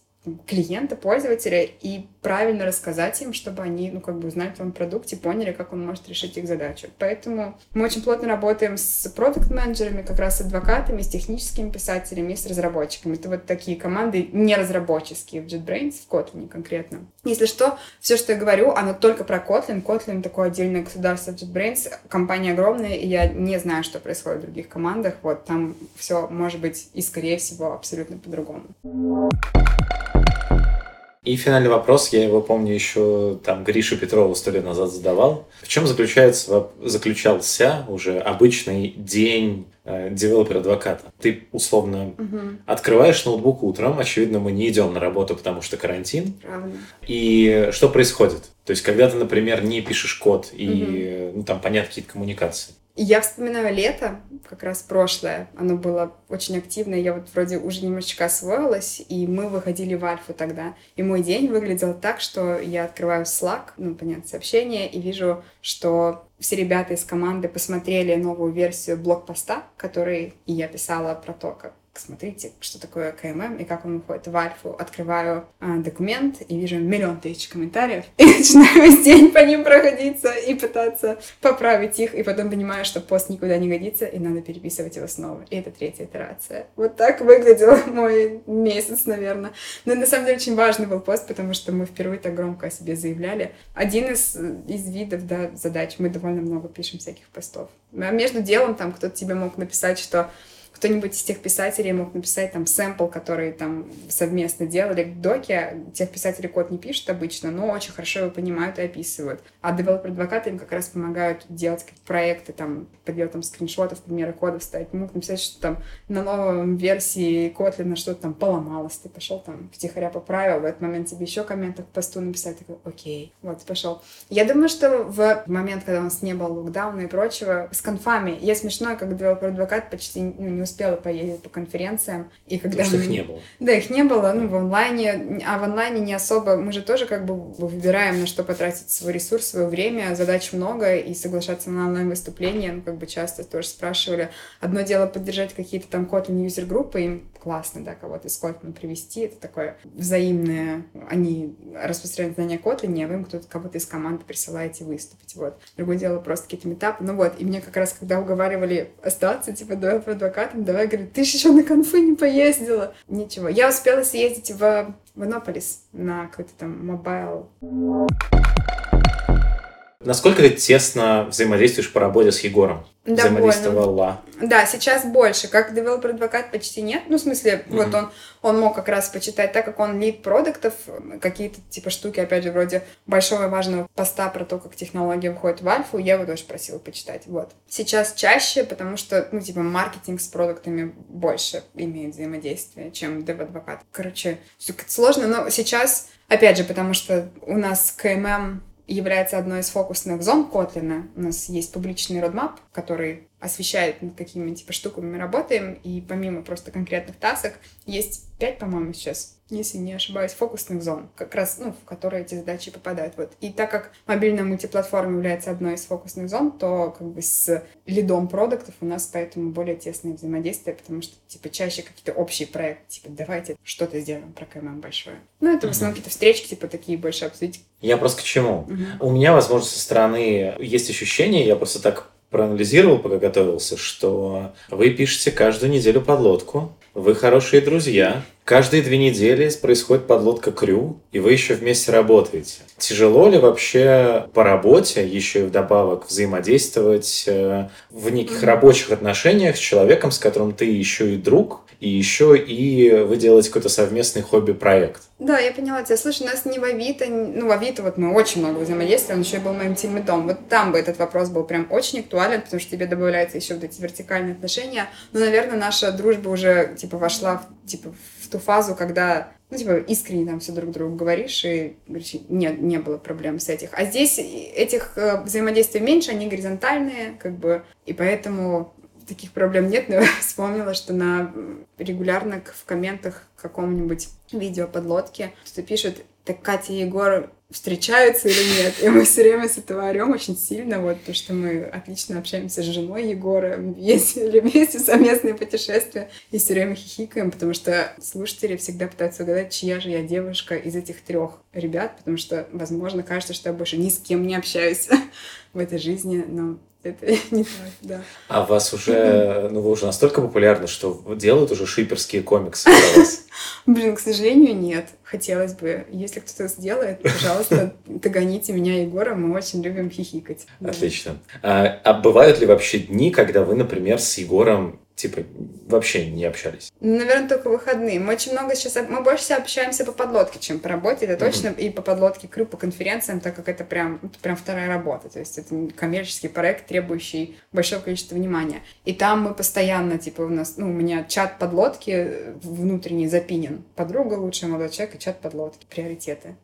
клиента, пользователя и правильно рассказать им, чтобы они, ну, как бы узнали о твоем продукте, поняли, как он может решить их задачу. Поэтому мы очень плотно работаем с продукт-менеджерами, как раз с адвокатами, с техническими писателями с разработчиками. Это вот такие команды не разработческие в JetBrains, в Kotlin конкретно. Если что, все, что я говорю, оно только про Kotlin. Kotlin такое отдельное государство в JetBrains. Компания огромная, и я не знаю, что происходит в других командах. Вот там все может быть и, скорее всего, абсолютно по-другому. И финальный вопрос, я его помню еще там Гришу Петрову сто лет назад задавал. В чем заключается, заключался уже обычный день э, девелопера-адвоката? Ты условно угу. открываешь ноутбук утром, очевидно, мы не идем на работу, потому что карантин. Правильно. И что происходит? То есть, когда ты, например, не пишешь код и угу. ну, там понятны какие-то коммуникации. Я вспоминаю лето, как раз прошлое. Оно было очень активное. Я вот вроде уже немножечко освоилась, и мы выходили в Альфу тогда. И мой день выглядел так, что я открываю Slack, ну, понятно, сообщение, и вижу, что все ребята из команды посмотрели новую версию блокпоста, который я писала про то, как смотрите, что такое КММ и как он выходит в Альфу. Открываю а, документ и вижу миллион тысяч комментариев. И начинаю весь день по ним проходиться и пытаться поправить их. И потом понимаю, что пост никуда не годится, и надо переписывать его снова. И это третья итерация. Вот так выглядел мой месяц, наверное. Но на самом деле очень важный был пост, потому что мы впервые так громко о себе заявляли. Один из, из видов да, задач. Мы довольно много пишем всяких постов. А между делом там кто-то тебе мог написать, что кто-нибудь из тех писателей мог написать там сэмпл, который там совместно делали к доке. Тех писателей код не пишут обычно, но очень хорошо его понимают и описывают. А девелопер-адвокаты им как раз помогают делать какие-то проекты, там, подел там скриншотов, примеры кодов ставить. Мог написать, что там на новом версии Kotlin что-то там поломалось. Ты пошел там втихаря поправил, в этот момент тебе еще коммент к посту написать. Такой, окей, вот, пошел. Я думаю, что в момент, когда у нас не было локдауна и прочего, с конфами, я смешной, как developer advocate почти ну, не успела поездить по конференциям. И когда Потому что их не было. Да, их не было, ну, в онлайне, а в онлайне не особо, мы же тоже как бы выбираем, на что потратить свой ресурс, свое время, задач много, и соглашаться на онлайн-выступления, ну, как бы часто тоже спрашивали. Одно дело поддержать какие-то там Kotlin user группы, им классно, да, кого-то из Kotlin привести, это такое взаимное, они распространяют знания Kotlin, а вы им кто-то кого-то из команды присылаете выступить, вот. Другое дело просто какие-то митапы, ну вот, и мне как раз, когда уговаривали остаться, типа, давай advocate ом, давай, говорит, ты еще на конфы не поездила. Ничего. Я успела съездить в, Иннополис на какой-то там mobile. Насколько ты тесно взаимодействуешь по работе с Егором? взаимодействовала. Да, сейчас больше. Как developer advocate почти нет. Ну, в смысле, Mm-hmm. вот он, он мог как раз почитать, так как он лид продуктов, какие-то типа штуки, опять же, вроде большого и важного поста про то, как технология выходит в альфу, я его тоже просила почитать. Вот. Сейчас чаще, потому что, ну, типа, маркетинг с продуктами больше имеет взаимодействие, чем dev advocate. Короче, сложно, но сейчас, опять же, потому что у нас КММ является одной из фокусных зон Котлина. У нас есть публичный roadmap, который освещает, над какими типа штуками мы работаем, и помимо просто конкретных тасок, есть пять, по-моему, сейчас если не ошибаюсь, фокусных зон, как раз, ну, в которые эти задачи попадают. Вот. И так как мобильная мультиплатформа является одной из фокусных зон, то как бы с лидом продуктов у нас поэтому более тесное взаимодействие, потому что, типа, чаще какие-то общие проекты, типа, давайте что-то сделаем про КММ большое. Ну, это в основном какие-то встречки, типа, такие больше обсудить. Я просто к чему? У меня, возможно, со стороны есть ощущение, я просто так проанализировал, пока готовился, что вы пишете каждую неделю подлодку, вы хорошие друзья, каждые две недели происходит подлодка крю, и вы еще вместе работаете. Тяжело ли вообще по работе еще и вдобавок взаимодействовать э, в неких рабочих отношениях с человеком, с которым ты еще и друг, и еще и вы делаете какой-то совместный хобби-проект. Да, я поняла тебя. Слушай, у нас не в Авито, ну, в Авито вот мы очень много взаимодействуем, он еще и был моим тиммитом. Вот там бы этот вопрос был прям очень актуален, потому что тебе добавляются еще вот эти вертикальные отношения. Но, наверное, наша дружба уже, типа, вошла в, типа, в ту фазу, когда ну, типа, искренне там все друг другу говоришь, и говоришь, нет, не было проблем с этих. А здесь этих э, взаимодействий меньше, они горизонтальные, как бы, и поэтому таких проблем нет, но я вспомнила, что на регулярно в комментах каком-нибудь видео подлодки кто-то пишет, так Катя и Егор встречаются или нет. И мы все время с этого орем очень сильно, вот, потому что мы отлично общаемся с женой Егора, ездили вместе совместные путешествия и все время хихикаем, потому что слушатели всегда пытаются угадать, чья же я девушка из этих трех ребят, потому что, возможно, кажется, что я больше ни с кем не общаюсь в этой жизни, но это не так, да. А вас уже, ну вы уже настолько популярны, что делают уже шиперские комиксы про вас? Блин, к сожалению, нет. Хотелось бы. Если кто-то сделает, пожалуйста, догоните меня, Егора. Мы очень любим хихикать. Отлично. А, а бывают ли вообще дни, когда вы, например, с Егором типа, вообще не общались? Наверное, только выходные. Мы очень много сейчас... Мы больше всего общаемся по подлодке, чем по работе, это точно. Mm-hmm. И по подлодке крю, по конференциям, так как это прям, это прям вторая работа. То есть это коммерческий проект, требующий большого количества внимания. И там мы постоянно, типа, у нас... Ну, у меня чат подлодки внутренний запинен. Подруга лучшая, молодой человек и чат подлодки. Приоритеты.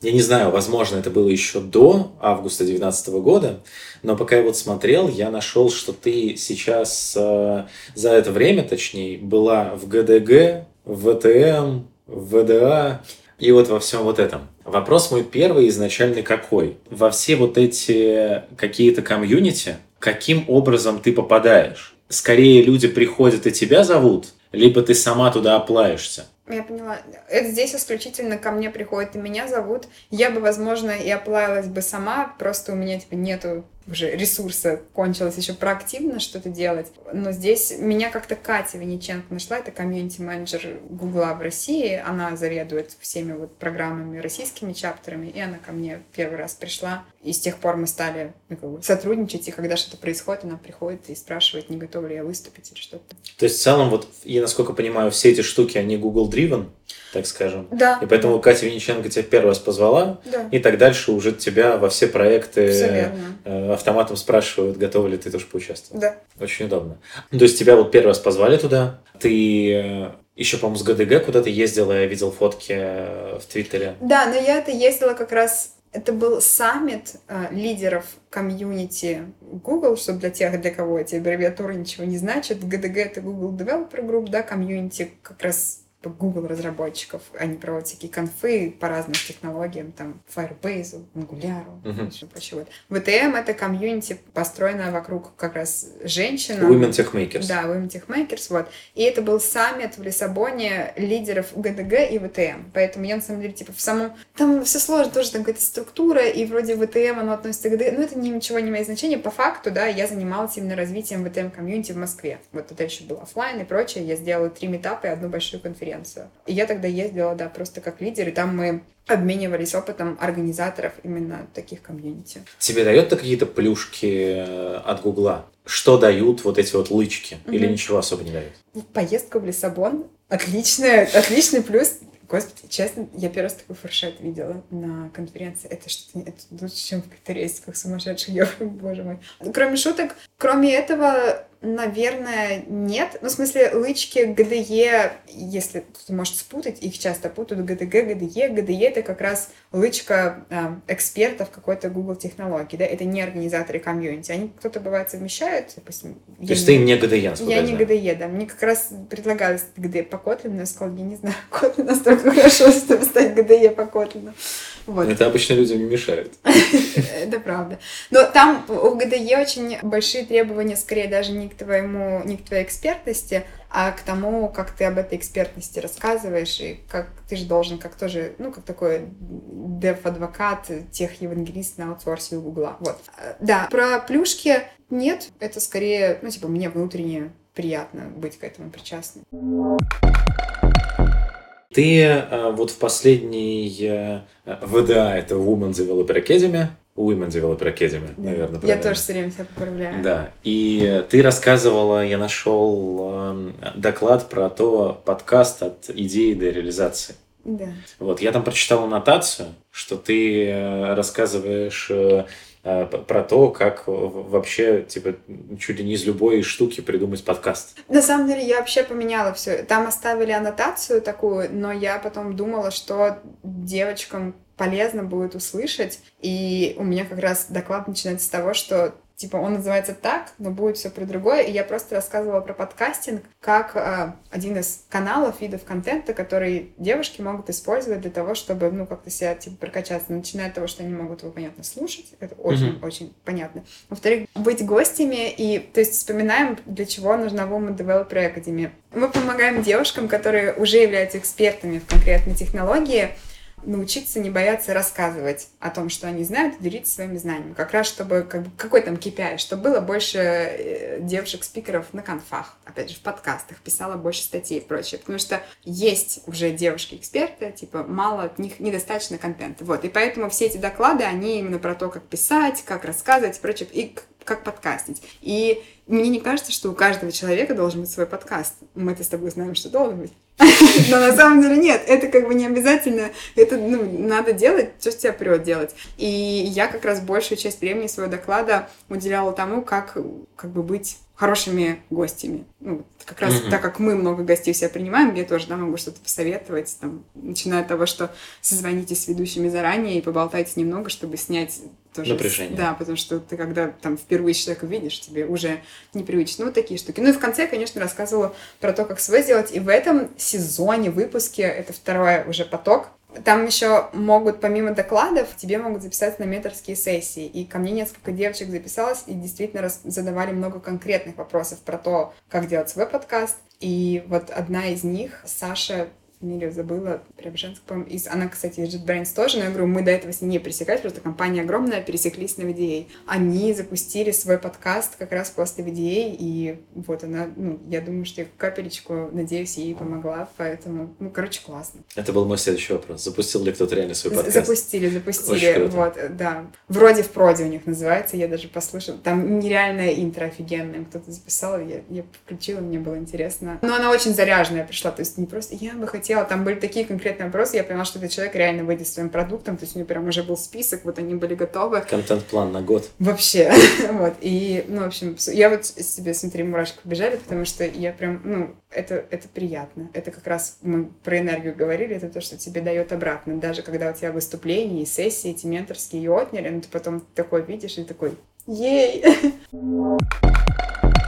Я не знаю, возможно, это было еще до августа 2019 года, но пока я вот смотрел, я нашел, что ты сейчас э, за это время, точнее, была в ГДГ, в ВТМ, в ВДА и вот во всем вот этом. Вопрос мой первый изначальный какой? Во все вот эти какие-то комьюнити, каким образом ты попадаешь? Скорее люди приходят и тебя зовут, либо ты сама туда оплаешься? Я поняла. Это здесь исключительно ко мне приходит и меня зовут. Я бы, возможно, и оплавилась бы сама, просто у меня типа нету уже ресурса кончилось еще проактивно что-то делать. Но здесь меня как-то Катя Вениченко нашла, это комьюнити-менеджер Гугла в России. Она заведует всеми вот программами, российскими чаптерами, и она ко мне первый раз пришла. И с тех пор мы стали ну, сотрудничать, и когда что-то происходит, она приходит и спрашивает, не готова ли я выступить или что-то. То есть в целом, вот я насколько понимаю, все эти штуки, они Google-driven, так скажем. Да. И поэтому Катя Вениченко тебя первый раз позвала, да. и так дальше уже тебя во все проекты э, автоматом спрашивают, готова ли ты тоже поучаствовать. Да. Очень удобно. То есть тебя вот первый раз позвали туда, ты э, еще, по-моему, с ГДГ куда-то ездила, я видел фотки э, в Твиттере. Да, но я-то ездила как раз это был саммит э, лидеров комьюнити Google, чтобы для тех, для кого эти аббревиатуры ничего не значат. ГДГ — это Google Developer Group, да, комьюнити как раз Google разработчиков, они проводят всякие конфы по разным технологиям, там, Firebase, Angular, uh-huh. еще прочего. VTM — это комьюнити, построенное вокруг как раз женщин. Women Tech Makers. Да, Women Tech Makers, вот. И это был саммит в Лиссабоне лидеров GDG и WTM. Поэтому я, на самом деле, типа, в самом... Там все сложно, тоже там какая-то структура, и вроде WTM, оно относится к GDG, но это ничего не имеет значения. По факту, да, я занималась именно развитием WTM-комьюнити в Москве. Вот тогда еще был офлайн и прочее. Я сделала три митапа и одну большую конференцию конференцию. И я тогда ездила, да, просто как лидер, и там мы обменивались опытом организаторов именно таких комьюнити. Тебе дает какие-то плюшки э, от Гугла? Что дают вот эти вот лычки? Угу. Или ничего особо не дают? Поездка в Лиссабон отличная, отличный плюс. Господи, честно, я первый раз такой фуршет видела на конференции. Это что-то это лучше, чем в Катарейсе, как сумасшедший, я, боже мой. Кроме шуток, кроме этого, наверное, нет. Ну, в смысле, лычки ГДЕ, если кто-то может спутать, их часто путают, ГДГ, ГДЕ. ГДЕ — это как раз лычка э, экспертов какой-то Google технологии, да, это не организаторы комьюнити. Они кто-то, бывает, совмещают, допустим. То есть ты не ГДЕ, Я не ГДЕ, да. Мне как раз предлагалось ГДЕ по Kotlin, но я сказала, я не знаю, Kotlin настолько хорошо, чтобы стать ГДЕ по Kotlin. Вот. Это обычно людям не мешает. Это правда. Но там у ГДЕ очень большие требования, скорее даже не к твоему, не к твоей экспертности, а к тому, как ты об этой экспертности рассказываешь, и как ты же должен, как тоже, ну, как такой дев-адвокат, тех-евангелист на аутсорсе у Гугла. Вот. Да, про плюшки нет, это скорее, ну, типа, мне внутренне приятно быть к этому причастным. Ты э, вот в последней э, ВДА, это Women Developer Academy, Women Developer Academy, да. наверное. Правильно. Я тоже все время себя поправляю. Да. И ты рассказывала, я нашел э, доклад про то, подкаст от идеи до реализации. Да. Вот, я там прочитал аннотацию, что ты рассказываешь про то, как вообще, типа, чуть ли не из любой штуки придумать подкаст. На самом деле, я вообще поменяла все. Там оставили аннотацию такую, но я потом думала, что девочкам полезно будет услышать. И у меня как раз доклад начинается с того, что типа он называется так, но будет все про другое. И я просто рассказывала про подкастинг как э, один из каналов, видов контента, которые девушки могут использовать для того, чтобы, ну, как-то себя, типа, прокачаться. Начиная от того, что они могут его, понятно, слушать. Это очень-очень mm-hmm. очень понятно. Во-вторых, быть гостями и, то есть, вспоминаем, для чего нужна Woman Developer Academy. Мы помогаем девушкам, которые уже являются экспертами в конкретной технологии, научиться не бояться рассказывать о том, что они знают, и делиться своими знаниями. Как раз, чтобы, как бы, какой там KPI, чтобы было больше э, девушек-спикеров на конфах, опять же, в подкастах, писала больше статей и прочее. Потому что есть уже девушки-эксперты, типа, мало от них, недостаточно контента. Вот, и поэтому все эти доклады, они именно про то, как писать, как рассказывать и прочее, и как подкастить. И мне не кажется, что у каждого человека должен быть свой подкаст. Мы-то с тобой знаем, что должен быть. Но на самом деле нет, это как бы не обязательно, это ну, надо делать, что тебя прет делать. И я как раз большую часть времени своего доклада уделяла тому, как, как бы быть хорошими гостями. Ну, как раз mm-hmm. так как мы много гостей себя принимаем, я тоже да, могу что-то посоветовать, там, начиная от того, что созвонитесь с ведущими заранее и поболтайте немного, чтобы снять тоже... Напряжение. Да, потому что ты когда там впервые человека видишь, тебе уже непривычно. Ну, вот такие штуки. Ну и в конце, конечно, рассказывала про то, как свой сделать. И в этом сезоне, выпуске, это второй уже поток, там еще могут, помимо докладов, тебе могут записаться на менторские сессии. И ко мне несколько девочек записалось и действительно раз задавали много конкретных вопросов про то, как делать свой подкаст. И вот одна из них, Саша, фамилию забыла, Преображенск, по-моему. Из, она, кстати, из JetBrains тоже, но я говорю, мы до этого с ней не пересекались, просто компания огромная, пересеклись на VDA. Они запустили свой подкаст как раз после VDA, и вот она, ну, я думаю, что я капелечку, надеюсь, ей помогла, поэтому, ну, короче, классно. Это был мой следующий вопрос. Запустил ли кто-то реально свой подкаст? Запустили, запустили, вот, да. Вроде в проде у них называется, я даже послушала. Там нереальная интро офигенная, кто-то записал, я, я включила, мне было интересно. Но она очень заряженная пришла, то есть не просто, я бы хотела хотела, там были такие конкретные вопросы, я поняла, что этот человек реально выйдет своим продуктом, то есть у него прям уже был список, вот они были готовы. Контент-план на год. Вообще, вот, и, ну, в общем, я вот себе, смотри, мурашки побежали, потому что я прям, ну, это, это приятно, это как раз мы про энергию говорили, это то, что тебе дает обратно, даже когда у тебя выступления и сессии эти менторские ее отняли, ну, ты потом такой видишь и такой, ей!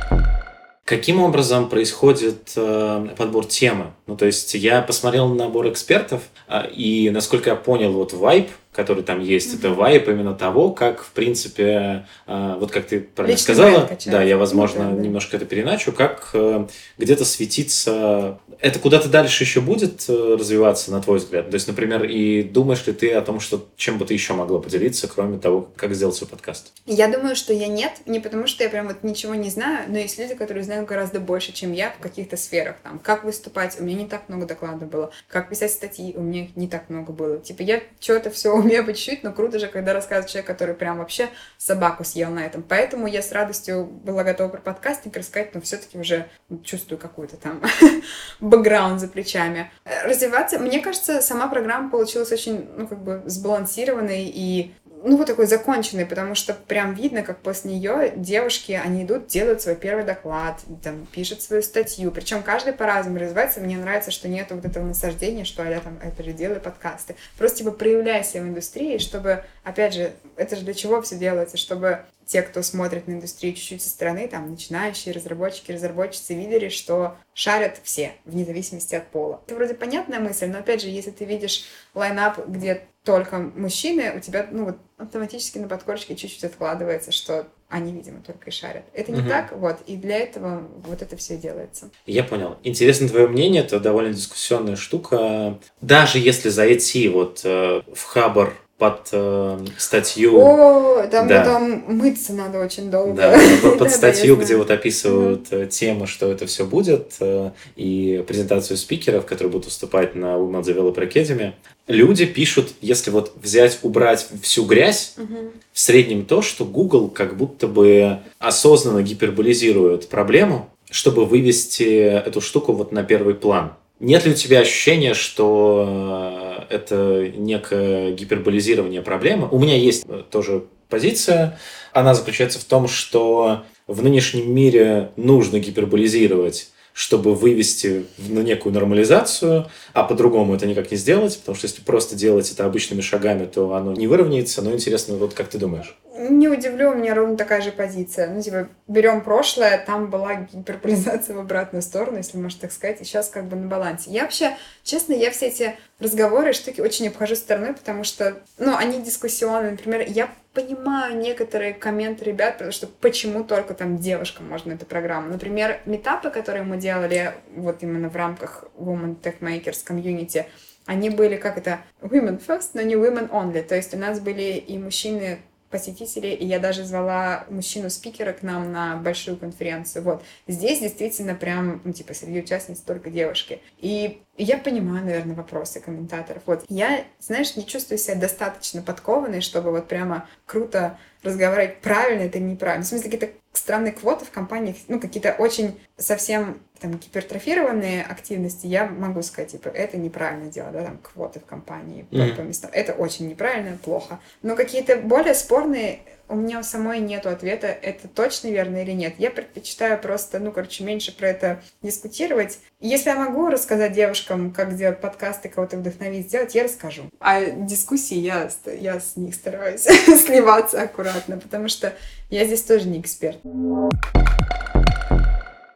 Каким образом происходит э, подбор темы? Ну, то есть я посмотрел набор экспертов, э, и, насколько я понял, вот вайп который там есть, mm-hmm. это вайп именно того, как, в принципе, э, вот как ты правильно Личный сказала, да, я, возможно, mm-hmm. немножко это переначу, как э, где-то светиться, это куда-то дальше еще будет э, развиваться, на твой взгляд? То есть, например, и думаешь ли ты о том, что чем бы ты еще могла поделиться, кроме того, как сделать свой подкаст? Я думаю, что я нет, не потому что я прям вот ничего не знаю, но есть люди, которые знают гораздо больше, чем я в каких-то сферах, там, как выступать, у меня не так много докладов было, как писать статьи, у меня их не так много было, типа, я что-то все умею по чуть-чуть, но круто же, когда рассказывает человек, который прям вообще собаку съел на этом. Поэтому я с радостью была готова про подкастинг рассказать, но все-таки уже чувствую какую-то там бэкграунд за плечами. Развиваться, мне кажется, сама программа получилась очень, ну, как бы сбалансированной и ну, вот такой законченный, потому что прям видно, как после нее девушки, они идут, делают свой первый доклад, там, пишут свою статью, причем каждый по-разному развивается, мне нравится, что нет вот этого насаждения, что я там, это же делаю подкасты, просто, типа, проявляйся в индустрии, чтобы, опять же, это же для чего все делается, чтобы те, кто смотрит на индустрию чуть-чуть со стороны, там, начинающие разработчики, разработчицы, видели, что шарят все, вне зависимости от пола. Это вроде понятная мысль, но, опять же, если ты видишь лайнап, где только мужчины, у тебя, ну, вот, автоматически на подкорочке чуть-чуть откладывается, что они, видимо, только и шарят. Это не угу. так, вот, и для этого вот это все делается. Я понял. Интересно твое мнение, это довольно дискуссионная штука. Даже если зайти вот э, в Хабар под э, статью. О, там да. потом мыться надо очень долго. Да, под, под статью, где вот описывают mm тему, что это все будет, э, и презентацию спикеров, которые будут выступать на Women Developer Academy. Люди пишут, если вот взять, убрать всю грязь, mm в среднем то, что Google как будто бы осознанно гиперболизирует проблему, чтобы вывести эту штуку вот на первый план. Нет ли у тебя ощущения, что э, это некое гиперболизирование проблемы? У меня есть э, тоже позиция. Она заключается в том, что в нынешнем мире нужно гиперболизировать чтобы вывести на некую нормализацию, а по-другому это никак не сделать, потому что если просто делать это обычными шагами, то оно не выровняется. Но интересно, вот как ты думаешь? Не удивлю, у меня ровно такая же позиция. Ну, типа, берем прошлое, там была гиперполизация в обратную сторону, если можно так сказать, и сейчас как бы на балансе. Я вообще, честно, я все эти разговоры, штуки очень обхожу стороной, потому что, ну, они дискуссионные. Например, я понимаю некоторые комменты ребят, потому что почему только там девушкам можно эту программу. Например, метапы, которые мы делали вот именно в рамках Women Tech Makers Community, они были как это women first, но не women only. То есть у нас были и мужчины посетителей, и я даже звала мужчину-спикера к нам на большую конференцию. Вот. Здесь действительно прям, ну, типа, среди участниц только девушки. И я понимаю, наверное, вопросы комментаторов. Вот. Я, знаешь, не чувствую себя достаточно подкованной, чтобы вот прямо круто разговаривать правильно это неправильно. В смысле, какие-то странные квоты в компаниях, ну, какие-то очень совсем там гипертрофированные активности, я могу сказать, типа, это неправильно дело, да, там, квоты в компании mm-hmm. по местам. Это очень неправильно, плохо. Но какие-то более спорные у меня у самой нету ответа, это точно верно или нет. Я предпочитаю просто, ну, короче, меньше про это дискутировать. Если я могу рассказать девушкам, как делать подкасты, кого-то вдохновить сделать, я расскажу. А дискуссии я, я с них стараюсь сливаться аккуратно, потому что я здесь тоже не эксперт.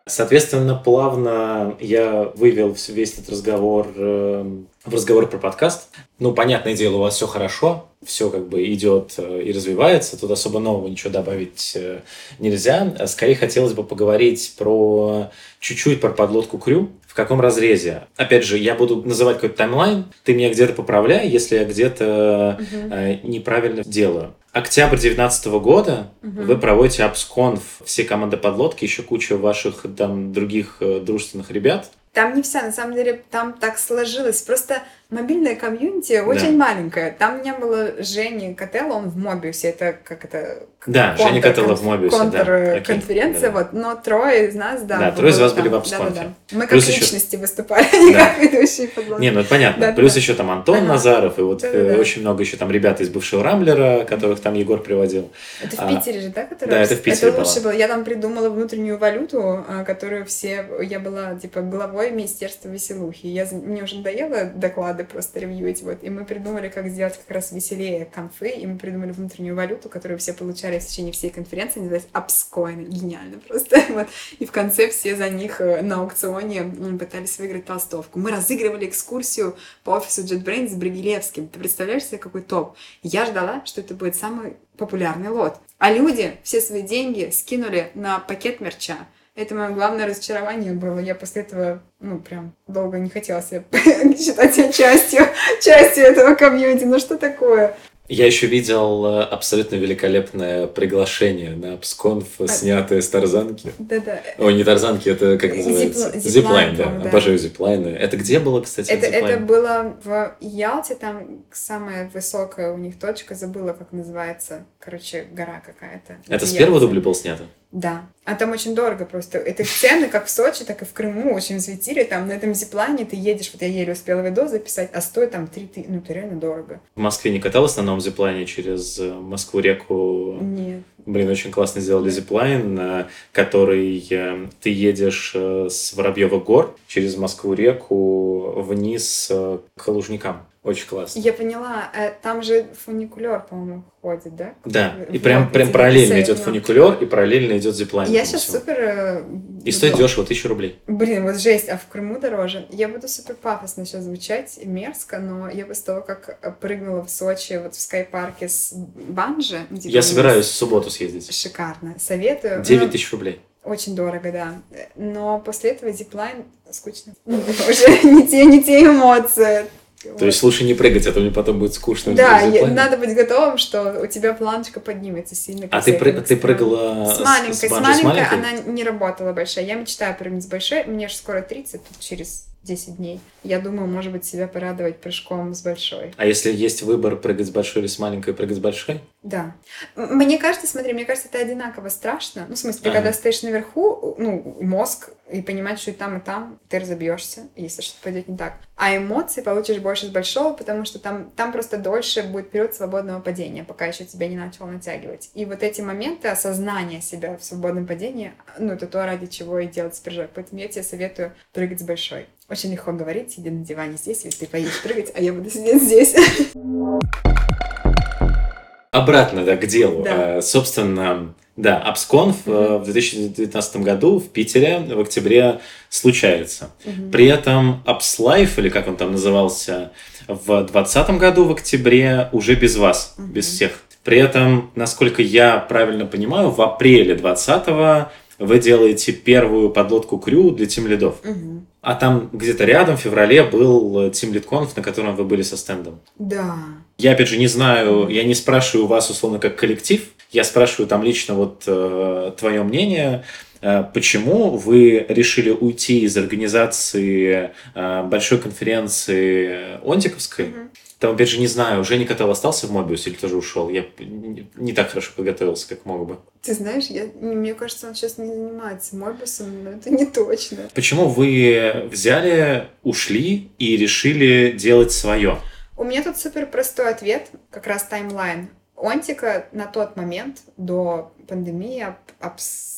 Соответственно, плавно я вывел весь этот разговор э, в разговор про подкаст. Ну, понятное дело, у вас все хорошо, все как бы идет э, и развивается, тут особо нового ничего добавить э, нельзя. Скорее хотелось бы поговорить про чуть-чуть про подлодку Крю, в каком разрезе. Опять же, я буду называть какой-то таймлайн, ты меня где-то поправляй, если я где-то угу. э, неправильно делаю. Октябрь 2019 года угу. вы проводите Апсконф, все команды подлодки, еще куча ваших там других дружественных ребят. Там не вся, на самом деле, там так сложилось. Просто мобильная комьюнити очень да. маленькая. Там не было Жени Котелла, он в Мобиусе, это как это... Да, контр, Женя Котелла в Мобиусе, конференция, да. вот. Но трое из нас, да. Да, трое из вас там. были в AppsConf е. Да, да, да. Мы как Плюс личности еще... выступали, а не как ведущие подлодки. Не, ну это понятно. Да, Плюс да. еще там Антон ага. Назаров, и вот да, да, очень много еще там ребят из бывшего Рамблера, которых там Егор приводил. Это в а, Питере же, да? Да, это в Питере Это лучше было. Я там придумала внутреннюю валюту, а, которую все... Я была, типа, главой Министерства веселухи. Я... Мне уже надоело доклады просто ревьюить вот. И мы придумали, как сделать как раз веселее конфы, и мы придумали внутреннюю валюту, которую все получали в течение всей конференции, называется апскоин. Гениально просто. Вот. И в конце все за них э, на аукционе пытались выиграть толстовку. Мы разыгрывали экскурсию по офису JetBrains с Бригелевским. Ты представляешь себе, какой топ? Я ждала, что это будет самый популярный лот. А люди все свои деньги скинули на пакет мерча. Это мое главное разочарование было. Я после этого, ну, прям долго не хотела себя считать себя частью, частью этого комьюнити. Ну, что такое? Я еще видел э, абсолютно великолепное приглашение на Псконф, а... снятое с Тарзанки. Да-да. Ой, не Тарзанки, это как называется? Зип... Зиплайн, да. да. Обожаю зиплайны. Это где было, кстати, это, это было в Ялте, там самая высокая у них точка, забыла, как называется. Короче, гора какая-то. Это с первого дубля был снято? Да. А там очень дорого просто. Это цены как в Сочи, так и в Крыму очень взлетели. Там на этом зиплайне ты едешь, вот я еле успела видос записать, а стоит там 3 тысячи. Ну, это реально дорого. В Москве не каталась на новом зиплайне через э, Москву-реку? Нет. Блин, очень классно сделали зиплайн, на который э, ты едешь э, с Воробьева гор через Москву-реку вниз к Лужникам. Очень классно. Я поняла. Там же фуникулер, по-моему, ходит, да? Да, и прям, прям параллельно идет фуникулер, и параллельно идет зиплайн. Я сейчас супер... Э, и стоит дешево, тысячу рублей. Блин, вот жесть, а в Крыму дороже. Я буду супер пафосно сейчас звучать, мерзко, но я после того, как прыгнула в Сочи вот в скайпарке с банджи... Я собираюсь в субботу съездить. Шикарно. Советую. 9 ну, тысяч рублей. Очень дорого, да. Но после этого зиплайн скучно. Уже не те, не те эмоции. То есть лучше не прыгать, а то мне потом будет скучно. Да, надо быть готовым, что у тебя планочка поднимется сильно. А ты, пры- ты прыгала с маленькой? С, с маленькой, маленькой она не работала большая. Я мечтаю прыгнуть с большой. Мне же скоро 30, тут через 10 дней. Я думаю, может быть, себя порадовать прыжком с большой. А если есть выбор прыгать с большой или с маленькой, прыгать с большой? Да. Мне кажется, смотри, мне кажется, это одинаково страшно. Ну, в смысле, ты ага. когда стоишь наверху, ну, мозг, и понимать, что и там, и там, ты разобьешься, если что-то пойдет не так. А эмоции получишь больше с большого, потому что там, там просто дольше будет период свободного падения, пока еще тебя не начало натягивать. И вот эти моменты осознания себя в свободном падении, ну, это то, ради чего и делать спрыжок. Поэтому я тебе советую прыгать с большой. Очень легко говорить, сиди на диване здесь, если ты поедешь прыгать, а я буду сидеть здесь. Обратно, да, к делу. Да. А, собственно, да, Абсконф mm-hmm. в 2019 году в Питере в октябре случается. Mm-hmm. При этом Апслайф, или как он там назывался, в 2020 году в октябре уже без вас, mm-hmm. без всех. При этом, насколько я правильно понимаю, в апреле 2020 вы делаете первую подлодку крю для Тим Лидов. Угу. А там где-то рядом в феврале был Тим Лидконф, на котором вы были со стендом. Да. Я, опять же, не знаю, я не спрашиваю вас, условно, как коллектив, я спрашиваю там лично вот э, твое мнение, э, почему вы решили уйти из организации э, большой конференции Онтиковской, угу. Там, опять же, не знаю, Женя Котел остался в Мобиусе или тоже ушел? Я не так хорошо подготовился, как мог бы. Ты знаешь, я, мне кажется, он сейчас не занимается Мобиусом, но это не точно. Почему вы взяли, ушли и решили делать свое? У меня тут супер простой ответ, как раз таймлайн. Онтика на тот момент, до пандемии,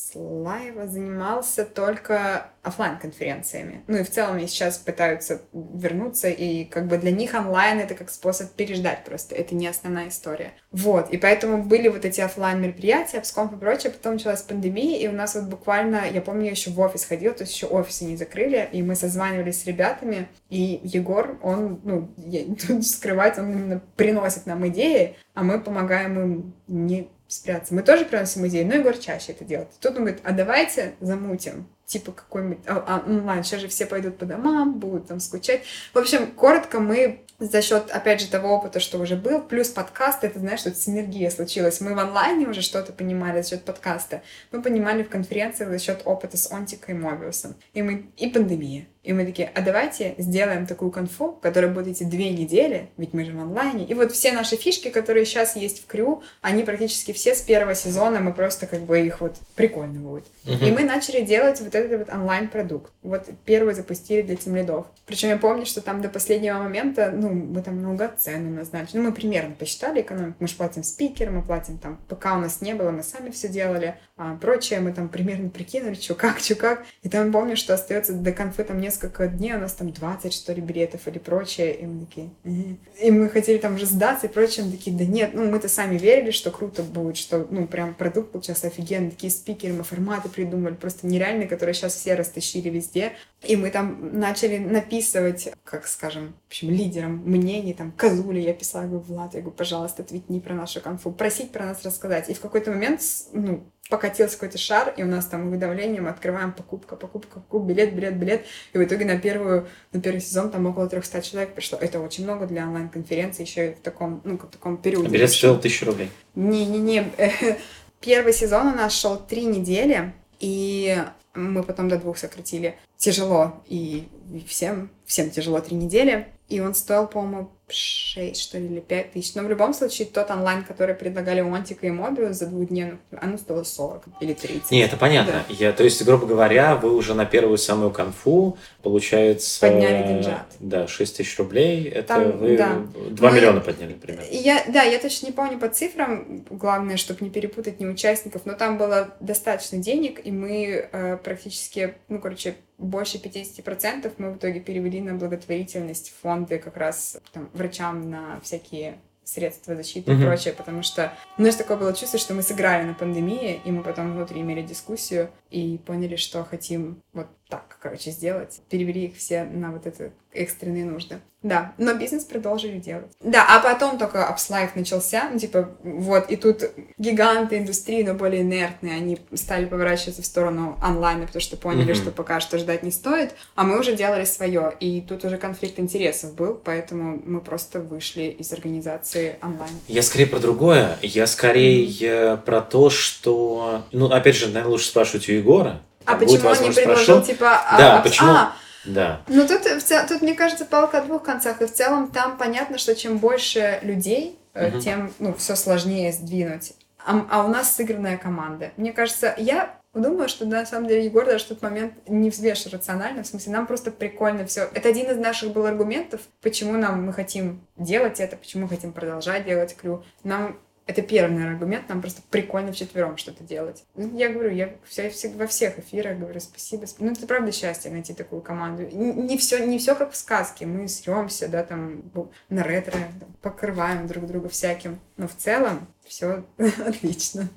Апслаева занимался только офлайн конференциями. Ну и в целом они сейчас пытаются вернуться, и как бы для них онлайн это как способ переждать просто. Это не основная история. Вот, и поэтому были вот эти офлайн мероприятия, обскомп и прочее, потом началась пандемия, и у нас вот буквально, я помню, я еще в офис ходила, то есть еще офисы не закрыли, и мы созванивались с ребятами, и Егор, он, ну, я, тут скрывать, он именно приносит нам идеи, а мы помогаем им не спрятаться. Мы тоже приносим идеи, но Егор чаще это делает. Тут он говорит, а давайте замутим типа какой-нибудь а, а, онлайн. Сейчас же все пойдут по домам, будут там скучать. В общем, коротко мы за счет, опять же, того опыта, что уже был, плюс подкаст, это, знаешь, тут синергия случилась. Мы в онлайне уже что-то понимали за счет подкаста. Мы понимали в конференции за счет опыта с Онтикой и Мобиусом. И мы... И пандемия. И мы такие, а давайте сделаем такую конфу, которая будет идти две недели, ведь мы же в онлайне. И вот все наши фишки, которые сейчас есть в Крю, они практически все с первого сезона, мы просто как бы их вот прикольно будет. Uh-huh. И мы начали делать вот этот вот онлайн-продукт. Вот первый запустили для тимлидов. Причем я помню, что там до последнего момента, ну, мы там наугад цену назначили. Ну, мы примерно посчитали экономику. Мы же платим спикер, мы платим там, пока у нас не было, мы сами все делали. А прочее мы там примерно прикинули, что как, что как. И там помню, что остается до конфы там несколько дней, у нас там 20, что ли, билетов или прочее, и мы такие, угу. и мы хотели там уже сдаться и прочее, мы такие, да нет, ну, мы-то сами верили, что круто будет, что, ну, прям продукт получился офигенный, такие спикеры, мы форматы придумали, просто нереальные, которые сейчас все растащили везде, и мы там начали написывать, как скажем, в общем, лидерам мнений, там, Казули я писала, говорю, Влад, я говорю, пожалуйста, твитни про нашу конфу, просить про нас рассказать. И в какой-то момент, ну, покатился какой-то шар, и у нас там уведомление, мы открываем покупка, покупка, покупка, билет, билет, билет. И в итоге на, первую, на первый сезон там около 300 человек пришло. Это очень много для онлайн-конференции, еще и в таком, ну, в таком периоде. Билет стоил тысячу рублей. Не-не-не. Первый сезон у нас шел три недели, и мы потом до двух сократили. Тяжело, и всем, всем тяжело три недели. И он стоил, по-моему, 6, что ли, или 5 тысяч. Но в любом случае, тот онлайн, который предлагали Онтика и Мобиус за двухдневную, оно стоило 40 или 30. Не, это понятно. Да. Я, то есть, грубо говоря, вы уже на первую самую конфу, получается... Подняли деньжат. Да, 6 тысяч рублей. Это Там, вы да. 2 Мы... миллиона подняли примерно. Я, да, я точно не помню по цифрам. Главное, чтобы не перепутать ни участников. Но там было достаточно денег, и мы э, практически, ну, короче, больше 50% мы в итоге перевели на благотворительность фонды как раз там, врачам на всякие средства защиты mm-hmm. и прочее, потому что у нас такое было чувство, что мы сыграли на пандемии, и мы потом внутри имели дискуссию и поняли, что хотим вот так, короче, сделать. Перевели их все на вот это экстренные нужды. Да, но бизнес продолжили делать. Да, а потом только апслайф начался, ну, типа, вот, и тут гиганты индустрии, но более инертные, они стали поворачиваться в сторону онлайна, потому что поняли, mm-hmm. что пока что ждать не стоит, а мы уже делали свое, и тут уже конфликт интересов был, поэтому мы просто вышли из организации онлайн. Я скорее про другое, я скорее mm-hmm. про то, что, ну, опять же, наверное, лучше спрашивать у Егора, а почему он не предложил, типа... А, да, а, почему... А, да. Ну, тут, тут, мне кажется, палка о двух концах. И в целом там понятно, что чем больше людей, угу. тем ну, все сложнее сдвинуть. А, а у нас сыгранная команда. Мне кажется, я думаю, что на самом деле Егор даже в тот момент не взвешивал рационально, в смысле, нам просто прикольно все. Это один из наших был аргументов, почему нам мы хотим делать это, почему мы хотим продолжать делать крю. Нам это первый, наверное, аргумент. Нам просто прикольно вчетвером что-то делать. Ну, я говорю, я все, во всех эфирах говорю спасибо. Ну, это правда счастье найти такую команду. Не все, не все как в сказке. Мы сремся, да, там, на ретро, там, покрываем друг друга всяким. Но в целом все отлично.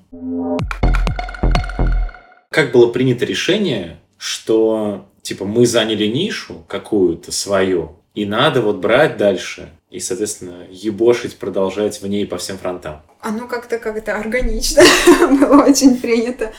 Как было принято решение, что, типа, мы заняли нишу какую-то свою, и надо вот брать дальше и, соответственно, ебошить, продолжать в ней по всем фронтам. Оно как-то как-то органично было очень принято.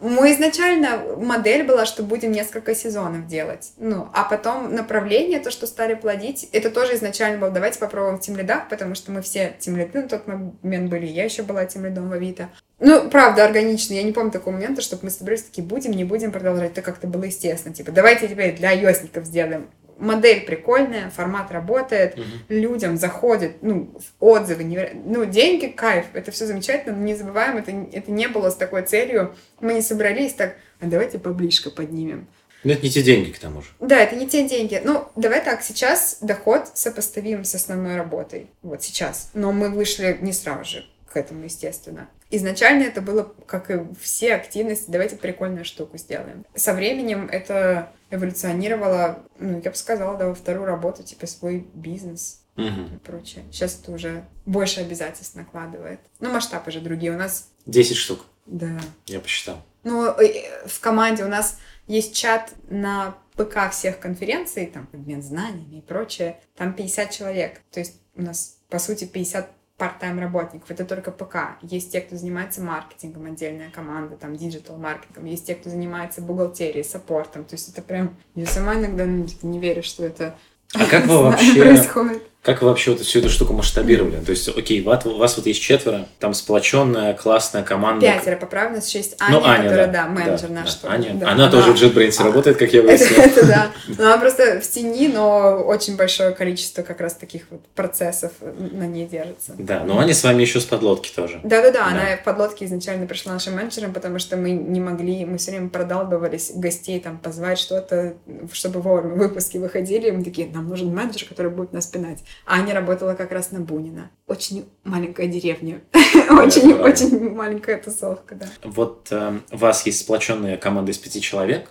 Мы изначально модель была, что будем несколько сезонов делать. Ну, а потом направление, то, что стали плодить, это тоже изначально было, давайте попробуем в тем лидах, потому что мы все тем лиды на тот момент были, я еще была тем лидом в Авито. Ну, правда, органично. Я не помню такого момента, чтобы мы собрались такие, будем, не будем продолжать. Это как-то было естественно. Типа, давайте теперь для ios сделаем модель прикольная, формат работает, угу. людям заходит, ну, отзывы, неверо... ну, деньги, кайф, это все замечательно, но не забываем, это, это не было с такой целью, мы не собрались так, а давайте поближе поднимем. Но это не те деньги, к тому же. Да, это не те деньги. Ну, давай так, сейчас доход сопоставим с основной работой. Вот сейчас. Но мы вышли не сразу же к этому, естественно. Изначально это было, как и все активности, давайте прикольную штуку сделаем. Со временем это эволюционировало, ну, я бы сказала, да, во вторую работу, типа свой бизнес угу. и прочее. Сейчас это уже больше обязательств накладывает. Ну, масштабы же другие. У нас... 10 штук. Да. Я посчитал. Ну, э, в команде у нас есть чат на ПК всех конференций, там, обмен знаниями и прочее. Там 50 человек. То есть у нас, по сути, 50 part-time работников, это только ПК. Есть те, кто занимается маркетингом, отдельная команда, там, диджитал маркетингом. Есть те, кто занимается бухгалтерией, саппортом. То есть это прям... Я сама иногда ну, не верю, что это а как вы вообще... происходит. Как вы вообще вот всю эту штуку масштабировали? То есть, окей, у вас, у вас вот есть четверо, там сплоченная, классная команда. Пятеро, поправь нас, шесть. Аня, ну, Аня которая, да, да менеджер да, наш. Да, Аня. Да, она, она тоже в JetBrains а, работает, как я выяснил. Это, это да. Но она просто в тени, но очень большое количество как раз таких вот процессов на ней держится. Да, но Аня с вами еще с подлодки тоже. Да-да-да, она в подлодке изначально пришла нашим менеджером, потому что мы не могли, мы все время продалбывались гостей там позвать что-то, чтобы вовремя выпуски выходили. И мы такие, нам нужен менеджер, который будет нас пинать. А Аня работала как раз на Бунина. Очень маленькая деревня. Очень-очень маленькая тусовка, да. Вот э, у вас есть сплоченная команда из пяти человек,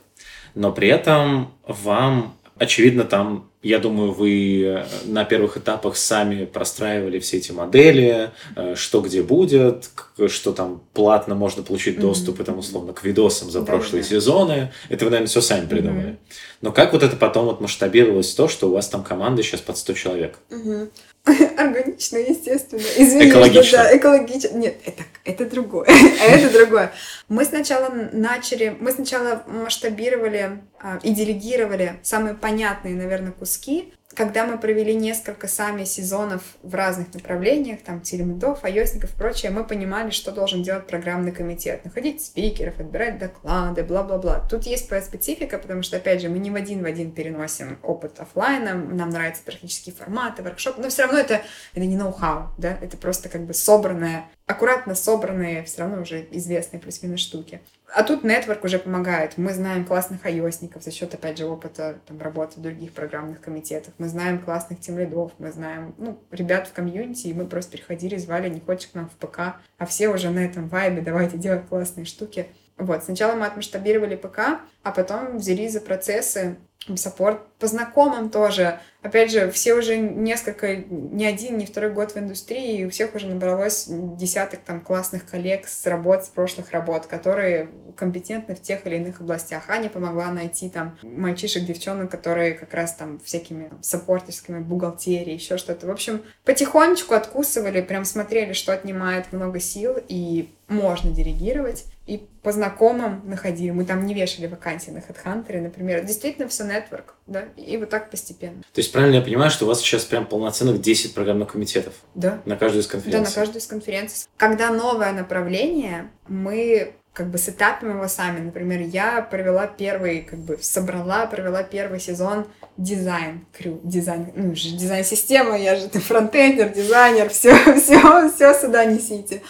но при этом вам, очевидно, там я думаю, вы э, на первых этапах сами простраивали все эти модели, э, что где будет, что там платно можно получить доступ, mm-hmm. там, условно, к видосам за да, прошлые да. сезоны. Это вы, наверное, все сами придумали. Mm-hmm. Но как вот это потом вот масштабировалось то, что у вас там команда сейчас под 100 человек? Mm-hmm. Органично, естественно. Извини, экологично. да, экологично. Нет, это, это другое. а это другое. Мы сначала начали, мы сначала масштабировали а, и делегировали самые понятные, наверное, куски когда мы провели несколько сами сезонов в разных направлениях, там, телемедов, айосников и прочее, мы понимали, что должен делать программный комитет. Находить спикеров, отбирать доклады, бла-бла-бла. Тут есть своя специфика, потому что, опять же, мы не в один в один переносим опыт офлайна, нам нравятся практические форматы, воркшопы, но все равно это, это не ноу-хау, да, это просто как бы собранное аккуратно собранные, все равно уже известные плюс-минус штуки. А тут network уже помогает. Мы знаем классных айосников за счет, опять же, опыта там, работы в других программных комитетах. Мы знаем классных тимлидов, мы знаем ну, ребят в комьюнити, и мы просто приходили, звали, не хочешь к нам в ПК, а все уже на этом вайбе, давайте делать классные штуки. Вот, сначала мы отмасштабировали ПК, а потом взялись за процессы, саппорт по знакомым тоже. Опять же, все уже несколько, не один, не второй год в индустрии, и у всех уже набралось десяток там классных коллег с работ, с прошлых работ, которые компетентны в тех или иных областях. Аня помогла найти там мальчишек, девчонок, которые как раз там всякими там, саппортерскими, бухгалтерией, еще что-то. В общем, потихонечку откусывали, прям смотрели, что отнимает много сил, и можно делегировать. И по знакомым находили. Мы там не вешали вакансии на HeadHunter, например. Действительно, все network, да, и вот так постепенно. То есть правильно я понимаю, что у вас сейчас прям полноценных 10 программных комитетов? Да. На каждую из конференций? Да, на каждую из конференций. Когда новое направление, мы как бы сетапим его сами. Например, я провела первый, как бы собрала, провела первый сезон Design Crew, дизайн, ну, же дизайн-система, я же фронтендер, дизайнер, все, все, все сюда несите.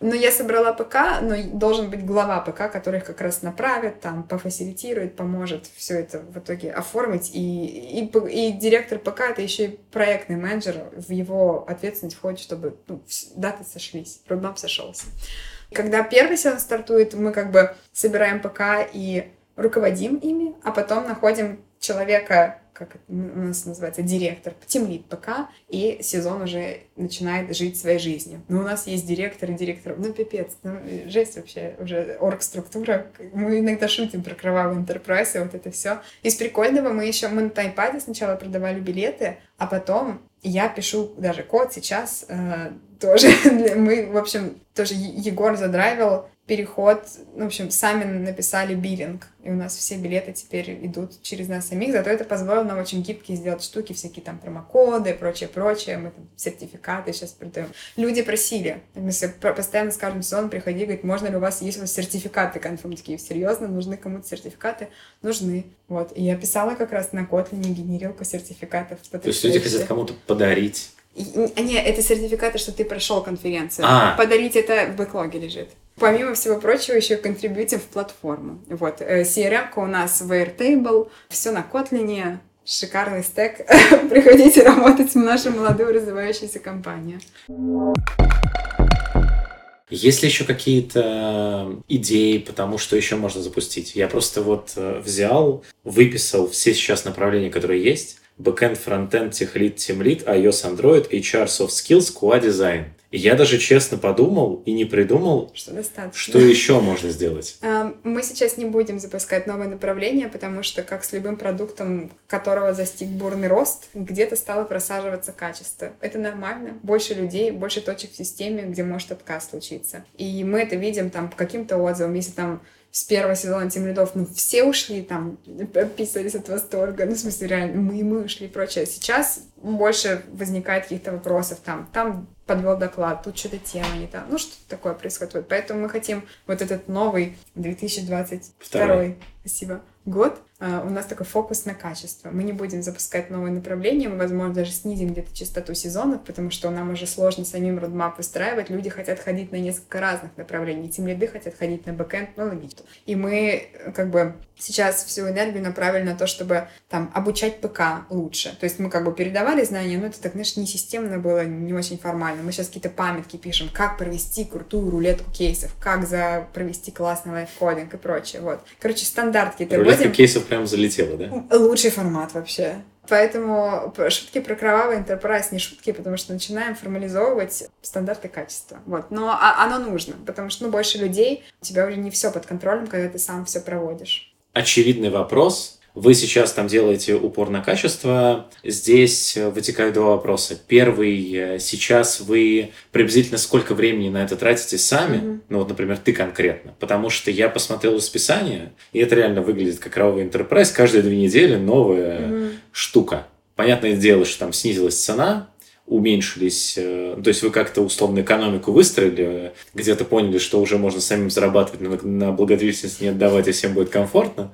Но я собрала ПК, но должен быть глава ПК, который их как раз направит, там, пофасилитирует, поможет все это в итоге оформить. И, и, и директор ПК — это еще и проектный менеджер. В его ответственность входит, чтобы ну, даты сошлись, родмап сошелся. Когда первый сезон стартует, мы как бы собираем ПК и руководим ими, а потом находим человека, как у нас называется, директор, тимлит ПК, и сезон уже начинает жить своей жизнью. Но у нас есть директор и директор. Ну, пипец, ну, жесть вообще, уже орг-структура. Мы иногда шутим про кровавый enterprise и вот это все. Из прикольного мы еще, мы на таймпаде сначала продавали билеты, а потом я пишу даже код сейчас э, тоже. мы, в общем, тоже Егор задрайвил переход, в общем, сами написали биллинг, и у нас все билеты теперь идут через нас самих, зато это позволило нам очень гибкие сделать штуки, всякие там промокоды и прочее, прочее, мы там сертификаты сейчас продаем. Люди просили, мы постоянно с каждым сезоном приходи, говорит, можно ли у вас, есть у вас сертификаты конфирм, такие, серьезно, нужны кому-то сертификаты? Нужны. Вот, и я писала как раз на Kotlin генерилку сертификатов. То есть люди хотят кому-то подарить не, это сертификаты, что ты прошел конференцию. А. Подарить это в бэклоге лежит. Помимо всего прочего, еще контрибьютим в платформу. Вот, э, CRM у нас в Airtable, все на Kotlin, шикарный стек. Приходите работать в нашу молодую развивающуюся компанию. Есть ли еще какие-то идеи, потому что еще можно запустить? Я просто вот э, взял, выписал все сейчас направления, которые есть, backend, frontend, техлит, тимлит, iOS, Android, HR, soft skills, QA design. я даже честно подумал и не придумал, что, достаточно. что еще можно сделать. Мы сейчас не будем запускать новые направления, потому что, как с любым продуктом, которого застиг бурный рост, где-то стало просаживаться качество. Это нормально. Больше людей, больше точек в системе, где может отказ случиться. И мы это видим там по каким-то отзывам. Если там с первого сезона Тим Лидов, ну, все ушли там, описывались от восторга, ну, в смысле, реально, мы, мы ушли и прочее. Сейчас больше возникает каких-то вопросов там, там подвел доклад, тут что-то тема не та. Ну, что такое происходит. Поэтому мы хотим вот этот новый 2022 Второй. спасибо, год у нас такой фокус на качество. Мы не будем запускать новые направления, мы, возможно, даже снизим где-то частоту сезонов, потому что нам уже сложно самим roadmap выстраивать. Люди хотят ходить на несколько разных направлений. Тимлиды хотят ходить на бэкэнд, ну, логично. И мы как бы сейчас всю энергию направили на то, чтобы там обучать ПК лучше. То есть мы как бы передавали знания, но это так, знаешь, не системно было, не очень формально. Мы сейчас какие-то памятки пишем, как провести крутую рулетку кейсов, как за провести классный лайвкодинг и прочее. Вот. Короче, стандарт какие-то Рулетка кейсов прям залетела, да? Лучший формат вообще. Поэтому шутки про кровавый enterprise не шутки, потому что начинаем формализовывать стандарты качества. Вот. Но а, оно нужно, потому что ну, больше людей, у тебя уже не все под контролем, когда ты сам все проводишь. Очевидный вопрос, вы сейчас там делаете упор на качество. Здесь вытекают два вопроса. Первый, э, сейчас вы приблизительно сколько времени на это тратите сами? Mm-hmm. Ну вот, например, ты конкретно. Потому что я посмотрел расписание, и это реально выглядит как ровый enterprise. Каждые две недели новая mm-hmm. штука. понятное дело, что там снизилась цена, уменьшились, э, то есть вы как-то условно экономику выстроили, где-то поняли, что уже можно самим зарабатывать, на, на благотворительность не отдавать, и всем будет комфортно,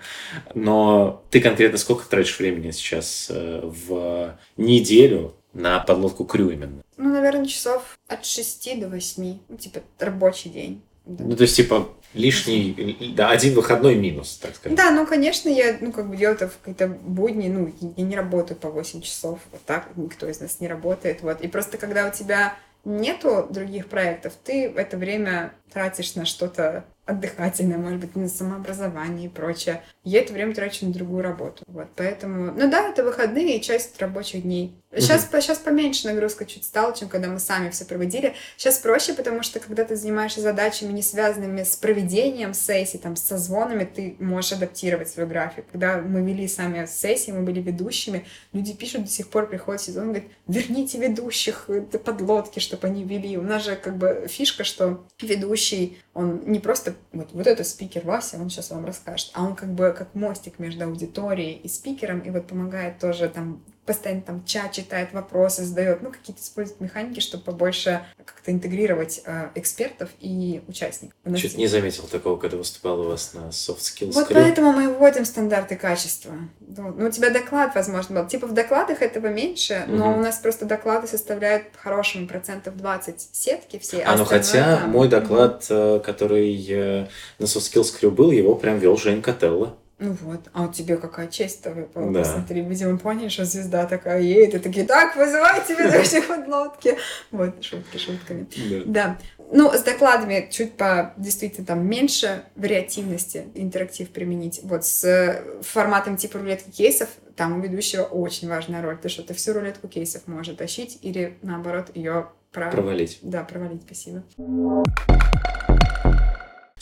но ты конкретно сколько тратишь времени сейчас э, в неделю на подлодку крю именно? Ну, наверное, часов от 6 до 8, ну, типа рабочий день. Да. Ну, то есть, типа, лишний, да, один выходной минус, так сказать. Да, ну, конечно, я, ну, как бы делаю это в какие-то будни, ну, я не работаю по 8 часов, вот так, никто из нас не работает, вот. И просто, когда у тебя нету других проектов, ты в это время тратишь на что-то отдыхательное, может быть, на самообразование и прочее. Я это время трачу на другую работу. Вот, поэтому... Ну да, это выходные и часть рабочих дней. Сейчас, угу. сейчас поменьше нагрузка чуть стала, чем когда мы сами все проводили. Сейчас проще, потому что когда ты занимаешься задачами, не связанными с проведением сессий, там, с созвонами, ты можешь адаптировать свой график. Когда мы вели сами сессии, мы были ведущими, люди пишут до сих пор, приходит сезон, говорят, верните ведущих подлодки, чтобы они вели. У нас же как бы фишка, что ведущий, он не просто вот, вот это спикер Вася, он сейчас вам расскажет, а он как бы как мостик между аудиторией и спикером, и вот помогает тоже там постоянно там чат читает, вопросы задает, ну, какие-то использует механики, чтобы побольше как-то интегрировать э, экспертов и участников. Чуть есть... не заметил такого, когда выступал у вас на soft skills. Вот Crew. поэтому мы вводим стандарты качества. Ну, у тебя доклад, возможно, был. Типа в докладах этого меньше, но угу. у нас просто доклады составляют хорошими процентов 20 сетки все. А, ну хотя там... мой доклад, угу. который э, на soft skills Crew был, его прям вел Жень Котелло. Ну вот, а у тебя какая честь-то выпала. Да. Посмотри, видимо, поняли, что звезда такая едет, и такие, так, вызывайте ведущих от лодки. Вот, шутки шутками. Да. да. Ну, с докладами чуть по, действительно, там меньше вариативности интерактив применить. Вот с форматом типа рулетки кейсов там у ведущего очень важная роль, потому что ты всю рулетку кейсов может тащить или, наоборот, ее про... провалить. Да, провалить, спасибо.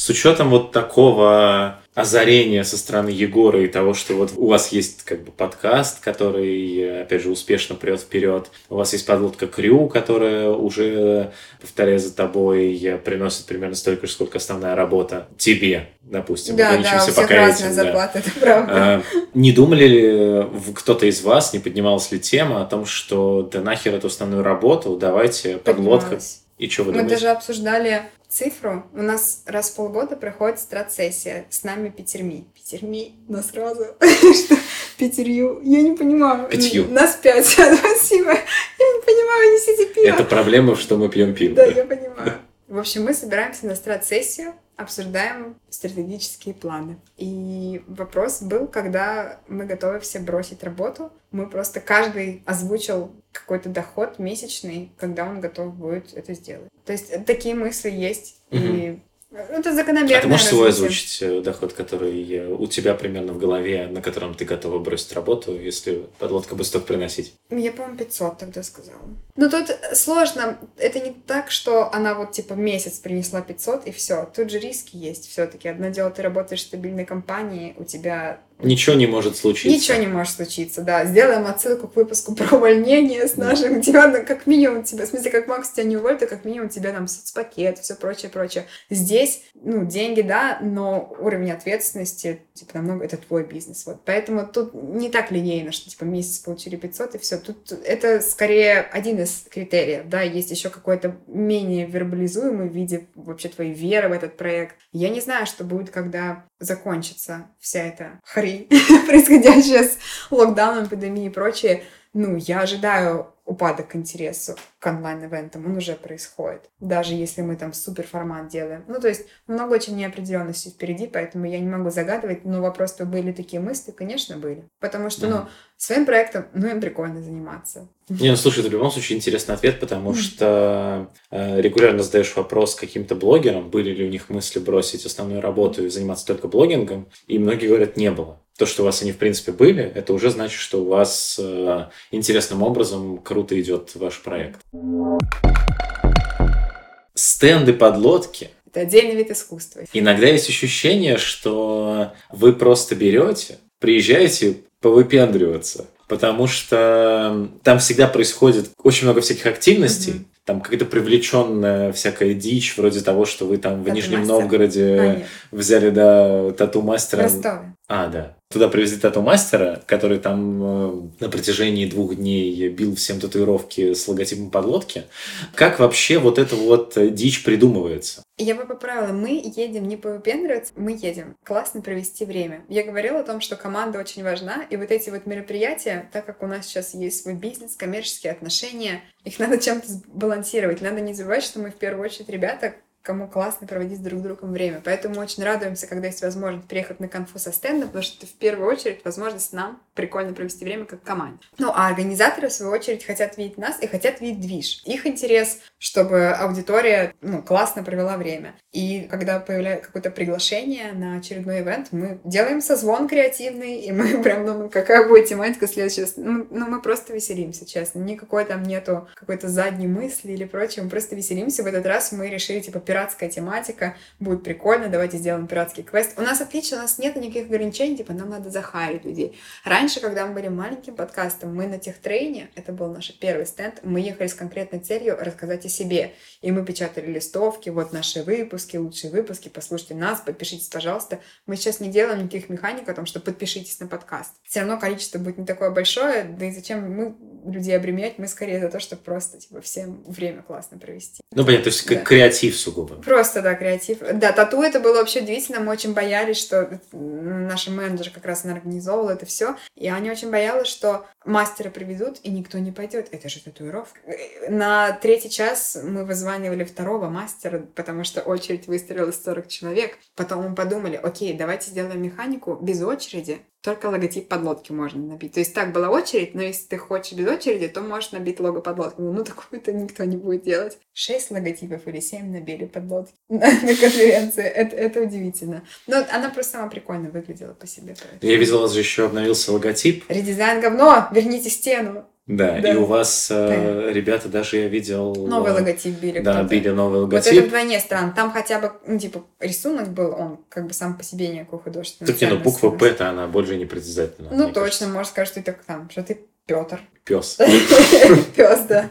С учетом вот такого озарения со стороны Егора и того, что вот у вас есть как бы подкаст, который, опять же, успешно прет вперед. У вас есть подлодка Крю, которая уже, повторяя за тобой, приносит примерно столько же, сколько основная работа тебе, допустим. Да, да, у всех пока разные этим, зарплаты, да. это правда. А, не думали ли кто-то из вас, не поднималась ли тема о том, что да нахер эту основную работу, давайте подлодка и что вы Мы думаете? даже обсуждали цифру. У нас раз в полгода проходит страт-сессия с нами пятерми. Пятерми, но сразу, что пятерью, я не понимаю. Пятью. Нас пять, спасибо. Я не понимаю, несите пиво. Это проблема, что мы пьем пиво. Да, я понимаю. В общем, мы собираемся на страт-сессию, обсуждаем стратегические планы. И вопрос был, когда мы готовы все бросить работу, мы просто каждый озвучил какой-то доход месячный, когда он готов будет это сделать. То есть такие мысли есть, угу. и это закономерно. А ты можешь свой озвучить э, доход, который э, у тебя примерно в голове, на котором ты готова бросить работу, если подлодка бы столько приносить? Я, по-моему, 500 тогда сказала. Но тут сложно. Это не так, что она вот типа месяц принесла 500 и все. Тут же риски есть все-таки. Одно дело, ты работаешь в стабильной компании, у тебя Ничего не может случиться. Ничего не может случиться, да. Сделаем отсылку к выпуску про увольнение с нашим. Да. Тебя, как минимум, тебя, в смысле, как Макс тебя не уволит, то как минимум тебя там соцпакет, все прочее, прочее. Здесь, ну, деньги, да, но уровень ответственности, типа, намного, это твой бизнес. Вот. Поэтому тут не так линейно, что, типа, месяц получили 500 и все. Тут это скорее один из критериев, да. Есть еще какой-то менее вербализуемый в виде вообще твоей веры в этот проект. Я не знаю, что будет, когда закончится вся эта хрень, происходящая с локдауном, эпидемией и прочее. Ну, я ожидаю упадок к интересу к онлайн-ивентам, он уже происходит. Даже если мы там супер формат делаем. Ну, то есть много очень неопределенности впереди, поэтому я не могу загадывать, но вопрос, что были такие мысли, конечно, были. Потому что, mm-hmm. ну, своим проектом, ну, им прикольно заниматься. Не, ну, слушай, это в любом случае интересный ответ, потому что э, регулярно задаешь вопрос каким-то блогерам, были ли у них мысли бросить основную работу и заниматься только блогингом, и многие говорят, не было то, что у вас они в принципе были, это уже значит, что у вас э, интересным образом круто идет ваш проект. Стенды подлодки. Это отдельный вид искусства. Иногда есть ощущение, что вы просто берете, приезжаете повыпендриваться, потому что там всегда происходит очень много всяких активностей, mm-hmm там какая-то привлеченная всякая дичь, вроде того, что вы там в тату Нижнем Новгороде а, взяли, да, тату-мастера. В Ростове. А, да. Туда привезли тату-мастера, который там э, на протяжении двух дней бил всем татуировки с логотипом подлодки. Как вообще вот эта вот дичь придумывается? Я бы поправила, мы едем не повыпендриваться, мы едем классно провести время. Я говорила о том, что команда очень важна, и вот эти вот мероприятия, так как у нас сейчас есть свой бизнес, коммерческие отношения, их надо чем-то балансировать. Надо не забывать, что мы в первую очередь ребята, кому классно проводить с друг другом время. Поэтому очень радуемся, когда есть возможность приехать на конфу со стендом, потому что это в первую очередь возможность нам прикольно провести время как команде. Ну, а организаторы, в свою очередь, хотят видеть нас и хотят видеть движ. Их интерес, чтобы аудитория ну, классно провела время. И когда появляется какое-то приглашение на очередной ивент, мы делаем созвон креативный, и мы прям думаем, какая будет тематика следующего. Ну, ну, мы просто веселимся, честно. Никакой там нету какой-то задней мысли или прочего. Мы просто веселимся. В этот раз мы решили, типа, пиратская тематика, будет прикольно, давайте сделаем пиратский квест. У нас отлично, у нас нет никаких ограничений, типа, нам надо захарить людей. Раньше, когда мы были маленьким подкастом, мы на техтрейне, это был наш первый стенд, мы ехали с конкретной целью рассказать о себе. И мы печатали листовки, вот наши выпуски, лучшие выпуски, послушайте нас, подпишитесь, пожалуйста. Мы сейчас не делаем никаких механик о том, что подпишитесь на подкаст. Все равно количество будет не такое большое, да и зачем мы людей обременять, мы скорее за то, чтобы просто, типа, всем время классно провести. Ну, понятно, то есть да. креатив сугубо. Просто, да, креатив. Да, тату это было вообще удивительно, мы очень боялись, что наши менеджеры как раз организовывала это все, и они очень боялись, что мастера приведут, и никто не пойдет. Это же татуировка. На третий час мы вызванивали второго мастера, потому что очередь выстроилась 40 человек. Потом мы подумали, окей, давайте сделаем механику без очереди, только логотип подлодки можно набить. То есть так была очередь, но если ты хочешь без очереди, то можешь набить лого подлодки. Ну, такую-то никто не будет делать. Шесть логотипов или семь набили подлодки на, конференции. Это, это удивительно. Но она просто сама прикольно выглядела по себе. Я видел, у вас же еще обновился логотип. Редизайн говно! Верните стену! Да, да, и у вас э, ребята даже я видел... Новый логотип били. Да, били новый логотип. Вот это вдвойне странно. Там хотя бы, ну, типа, рисунок был, он как бы сам по себе никакой художественный. Так не, ну буква П-то она больше не притязательна. Ну точно, кажется. можно сказать, что ты там, что ты Петр. Пес. Пес, да.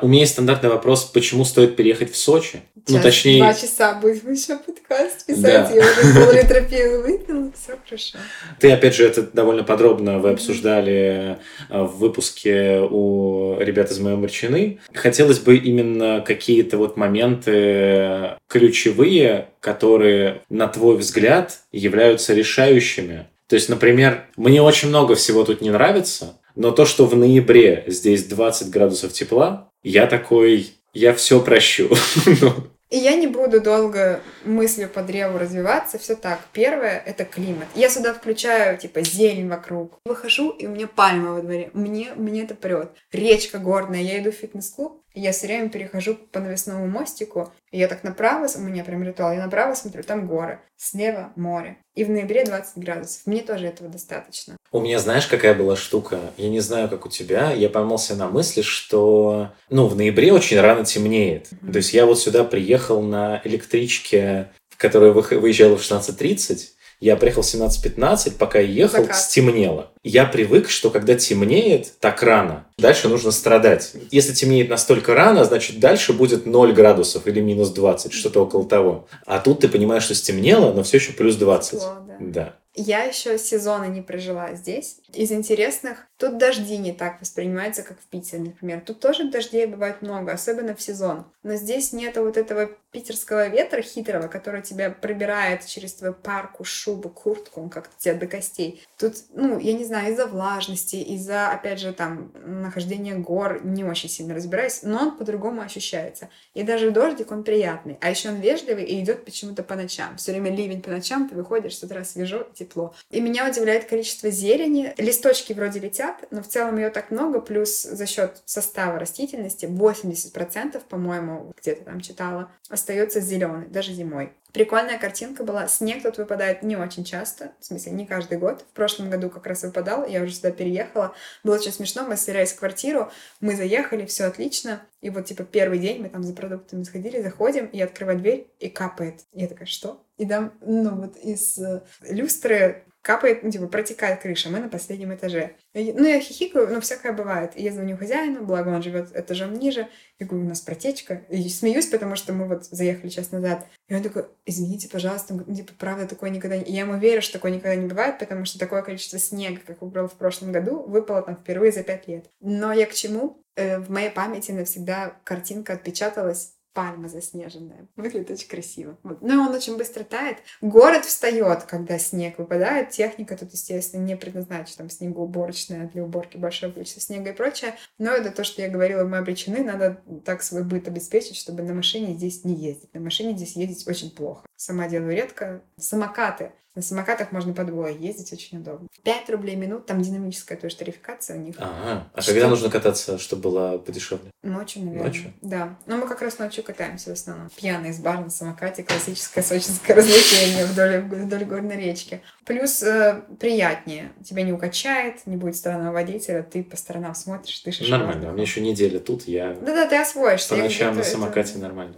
У меня есть стандартный вопрос, почему стоит переехать в Сочи? Сейчас ну, точнее... Два часа будем еще подкаст писать, да. я уже пол-литра пива выпила, все хорошо. Ты, опять же, это довольно подробно вы обсуждали э, в выпуске у ребят из моей Марчины. Хотелось бы именно какие-то вот моменты ключевые, которые, на твой взгляд, являются решающими. То есть, например, мне очень много всего тут не нравится, но то, что в ноябре здесь 20 градусов тепла, я такой, я все прощу. Ну. И я не буду долго мыслью по древу развиваться, все так. Первое — это климат. Я сюда включаю, типа, зелень вокруг. Выхожу, и у меня пальма во дворе. Мне, мне это прет. Речка горная. Я иду в фитнес-клуб, я все время перехожу по навесному мостику, и я так направо, у меня прям ритуал, я направо смотрю, там горы, слева море. И в ноябре 20 градусов. Мне тоже этого достаточно. У меня, знаешь, какая была штука? Я не знаю, как у тебя. Я поймался на мысли, что, ну, в ноябре очень рано темнеет. Mm-hmm. То есть я вот сюда приехал на электричке, которая выезжала в 16.30, я приехал в 17.15, пока я ехал, Закат. стемнело. Я привык, что когда темнеет так рано, дальше нужно страдать. Если темнеет настолько рано, значит дальше будет 0 градусов или минус 20, что-то около того. А тут ты понимаешь, что стемнело, но все еще плюс 20. Тепло, да. да. Я еще сезона не прожила здесь. Из интересных, тут дожди не так воспринимаются, как в Питере, например. Тут тоже дождей бывает много, особенно в сезон. Но здесь нет вот этого питерского ветра хитрого, который тебя пробирает через твою парку, шубу, куртку, он как-то тебя до костей. Тут, ну, я не знаю, из-за влажности, из-за, опять же, там, нахождения гор, не очень сильно разбираюсь, но он по-другому ощущается. И даже дождик, он приятный. А еще он вежливый и идет почему-то по ночам. Все время ливень по ночам, ты выходишь, с утра свежо, тепло. И меня удивляет количество зелени. Листочки вроде летят, но в целом ее так много, плюс за счет состава растительности 80%, по-моему, где-то там читала, остается зеленый, даже зимой. Прикольная картинка была. Снег тут выпадает не очень часто, в смысле, не каждый год. В прошлом году как раз выпадал, я уже сюда переехала. Было очень смешно, мы в квартиру, мы заехали, все отлично. И вот, типа, первый день мы там за продуктами сходили, заходим, и открываю дверь, и капает. Я такая, что? И там, ну, вот из э, люстры капает, ну, типа, протекает крыша, мы на последнем этаже. Ну, я хихикаю, ну, всякое бывает. И я звоню хозяину, благо он живет этажом ниже, и говорю, у нас протечка. И смеюсь, потому что мы вот заехали час назад. И он такой, извините, пожалуйста, ну, типа, правда, такое никогда не... И я ему верю, что такое никогда не бывает, потому что такое количество снега, как было в прошлом году, выпало там впервые за пять лет. Но я к чему? Э, в моей памяти навсегда картинка отпечаталась пальма заснеженная. Выглядит очень красиво. Вот. Но он очень быстро тает. Город встает, когда снег выпадает. Техника тут, естественно, не предназначена. Там снегоуборочная для уборки большое количество снега и прочее. Но это то, что я говорила, мы обречены. Надо так свой быт обеспечить, чтобы на машине здесь не ездить. На машине здесь ездить очень плохо. Сама делаю редко. Самокаты. На самокатах можно по двое ездить, очень удобно. 5 рублей минут, там динамическая тоже тарификация у них. Ага. А когда нужно кататься, чтобы было подешевле? Ночью, наверное. Ночью? Да. Но мы как раз ночью катаемся в основном. Пьяные с бар на самокате, классическое сочинское развлечение вдоль, вдоль горной речки. Плюс э, приятнее. Тебя не укачает, не будет странного водителя, ты по сторонам смотришь, дышишь. Нормально. У меня еще неделя тут, я Да-да, ты освоишься. по ночам на это- самокате нормально.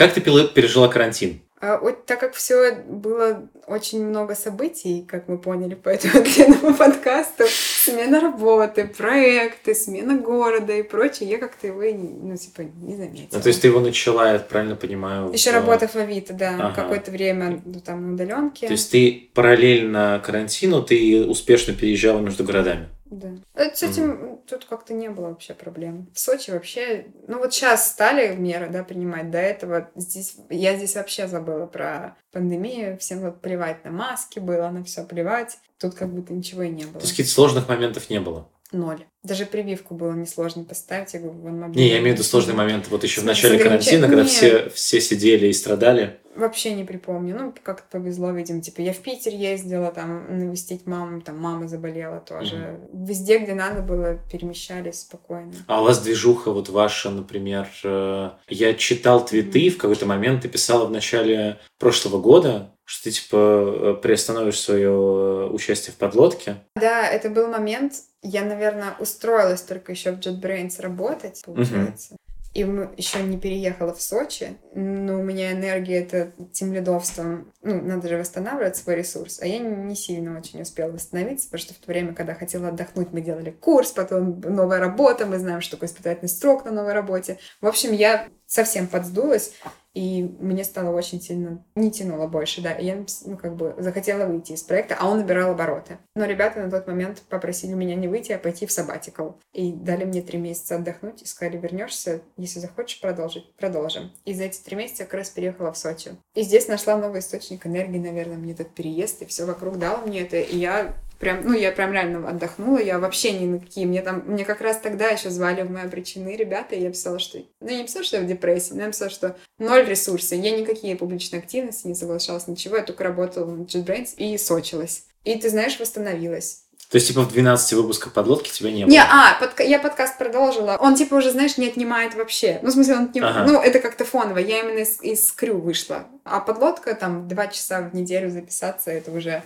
Как ты пережила карантин? А, вот так как все было очень много событий, как мы поняли по этому длинному подкасту, смена работы, проекты, смена города и прочее, я как-то его, ну, типа, не заметила. Ну, то есть ты его начала, я правильно понимаю? Еще в- работа в Авито, да, Ага. какое-то время ну, там на удаленке. То есть ты параллельно карантину, ты успешно переезжала между городами? Да. Э, С этим тут как-то не было вообще проблем. В Сочи вообще... Ну вот сейчас стали меры, да, принимать. До этого здесь... Я здесь вообще забыла про пандемию. Всем вот плевать на маски было, на все плевать. Тут как будто ничего и не было. То есть каких-то сложных моментов не было? Ноль. Даже прививку было несложно поставить. Я говорю, вон мобильный. Не, я имею в виду сложный момент. Вот еще в начале карантина, когда Нет. все, все сидели и страдали. Вообще не припомню. Ну, как-то повезло, видимо. Типа, я в Питер ездила, там, навестить маму, там, мама заболела тоже. Везде, где надо было, перемещались спокойно. А у вас движуха вот ваша, например, э, я читал твиты, в какой-то момент ты писала в начале прошлого года, что ты типа э, приостановишь свое участие в подлодке. Да, это был момент, я, наверное, устроилась только еще в JetBrains работать, получается. И еще не переехала в Сочи, но у меня энергия это тем лидовством, ну, надо же восстанавливать свой ресурс, а я не сильно очень успела восстановиться, потому что в то время, когда хотела отдохнуть, мы делали курс, потом новая работа, мы знаем, что такое испытательный срок на новой работе. В общем, я совсем подсдулась, и мне стало очень сильно не тянуло больше, да. И я, ну, как бы захотела выйти из проекта, а он набирал обороты. Но ребята на тот момент попросили меня не выйти, а пойти в сабатикал. И дали мне три месяца отдохнуть и сказали, вернешься, если захочешь продолжить, продолжим. И за эти три месяца как раз переехала в Сочи. И здесь нашла новый источник энергии, наверное, мне этот переезд, и все вокруг дало мне это. И я прям, ну, я прям реально отдохнула, я вообще ни на какие, мне там, мне как раз тогда еще звали в мои обречены ребята, и я писала, что, ну, я не писала, что я в депрессии, но я писала, что ноль ресурсов, я никакие публичные активности не соглашалась, ничего, я только работала в JetBrains и сочилась. И, ты знаешь, восстановилась. То есть типа в 12 выпусках подлодки тебя не было? Не, а, подка- я подкаст продолжила. Он типа уже, знаешь, не отнимает вообще. Ну, в смысле, он отнимает. Ага. Ну, это как-то фоново. Я именно из, из крю вышла. А подлодка, там, два часа в неделю записаться, это уже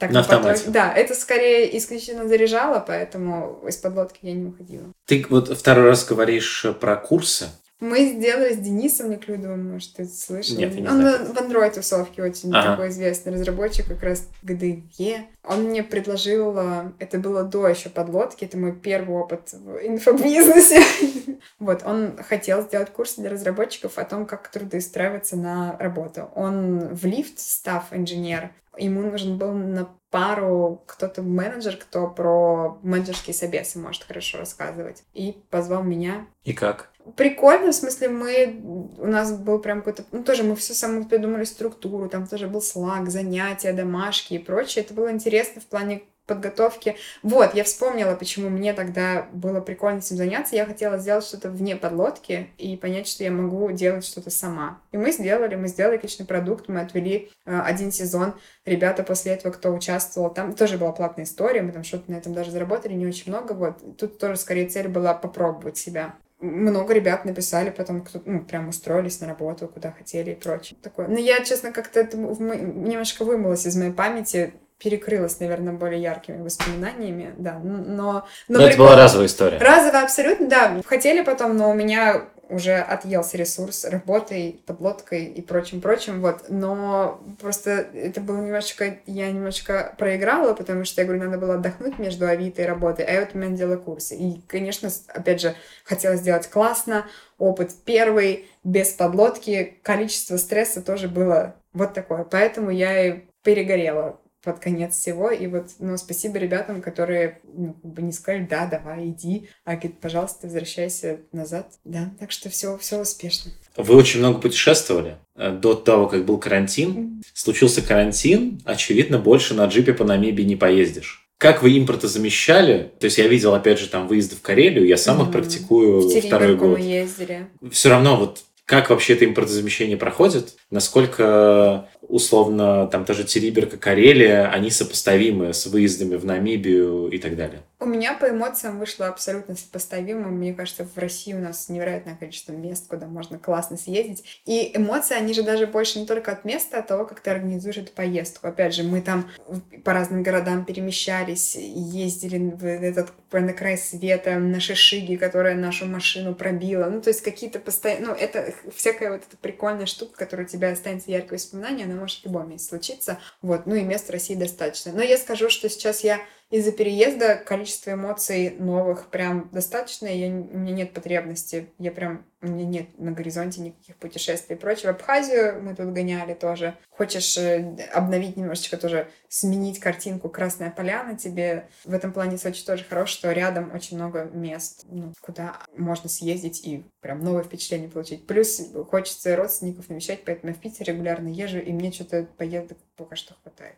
так На не потом- автомате. Да, это скорее исключительно заряжало, поэтому из подлодки я не уходила. Ты вот второй раз говоришь про курсы. Мы сделали с Денисом Неклюдовым, может, ты слышал? Нет, я не Он знаю. в Android тусовке очень Ага. такой известный разработчик, как раз GDE. Он мне предложил, э, это было до еще подлодки, это мой первый опыт в инфобизнесе. Вот, он хотел сделать курс для разработчиков о том, как трудоустраиваться на работу. Он в лифт, став инженер, ему нужен был на пару кто-то менеджер, кто про менеджерские собесы может хорошо рассказывать. И позвал меня И как? Прикольно, в смысле, мы, у нас был прям какой-то, ну, тоже мы все саму придумали структуру, там тоже был слаг, занятия, домашки и прочее. Это было интересно в плане подготовки. Вот, я вспомнила, почему мне тогда было прикольно этим заняться. Я хотела сделать что-то вне подлодки и понять, что я могу делать что-то сама. И мы сделали, мы сделали отличный продукт, мы отвели э, один сезон. Ребята после этого, кто участвовал, там тоже была платная история, мы там что-то на этом даже заработали, не очень много, вот. Тут тоже скорее цель была попробовать себя много ребят написали потом, кто ну, прям устроились на работу, куда хотели и прочее. Такое. Но я, честно, как-то это немножко вымылась из моей памяти, перекрылась, наверное, более яркими воспоминаниями, да, но... но Но это прикольно. была разовая история. Разово абсолютно, да. Хотели потом, но у меня уже отъелся ресурс работой, подлодкой и прочим-прочим, вот. Но просто это было немножечко, я немножечко проиграла, потому что, я говорю, надо было отдохнуть между Авито и работой, а я в этот момент делала курсы. И, конечно, опять же, хотела сделать классно, опыт первый, без подлодки, количество стресса тоже было вот такое. Поэтому я и перегорела под конец всего. И вот, ну, спасибо ребятам, которые ну, как бы не сказали, да, давай, иди, а говорит, пожалуйста, возвращайся назад. Да, так что все, все успешно. Вы очень много путешествовали э, до того, как был карантин. Mm-hmm. Случился карантин, очевидно, больше на джипе по Намибии не поездишь. Как вы импортозамещали? То есть я видел, опять же, там выезды в Карелию, я сам mm-hmm. их практикую в второй год. мы ездили. Все равно вот как вообще это импортозамещение проходит? Насколько условно, там тоже Териберка, Карелия, они сопоставимы с выездами в Намибию и так далее? У меня по эмоциям вышло абсолютно сопоставимо. Мне кажется, в России у нас невероятное количество мест, куда можно классно съездить. И эмоции, они же даже больше не только от места, а от того, как ты организуешь эту поездку. Опять же, мы там по разным городам перемещались, ездили в этот на край света, на шишиги, которая нашу машину пробила. Ну, то есть какие-то постоянно... Ну, это всякая вот эта прикольная штука, которая у тебя останется яркое воспоминание, она может в любом месте случиться. Вот. Ну и мест в России достаточно. Но я скажу, что сейчас я из-за переезда количество эмоций новых прям достаточно, я, у меня нет потребности, я прям, у меня нет на горизонте никаких путешествий и прочего. Абхазию мы тут гоняли тоже. Хочешь э, обновить немножечко тоже, сменить картинку Красная Поляна тебе. В этом плане Сочи тоже хорош, что рядом очень много мест, ну, куда можно съездить и прям новое впечатление получить. Плюс хочется родственников навещать, поэтому я в Питер регулярно езжу, и мне что-то поездок пока что хватает.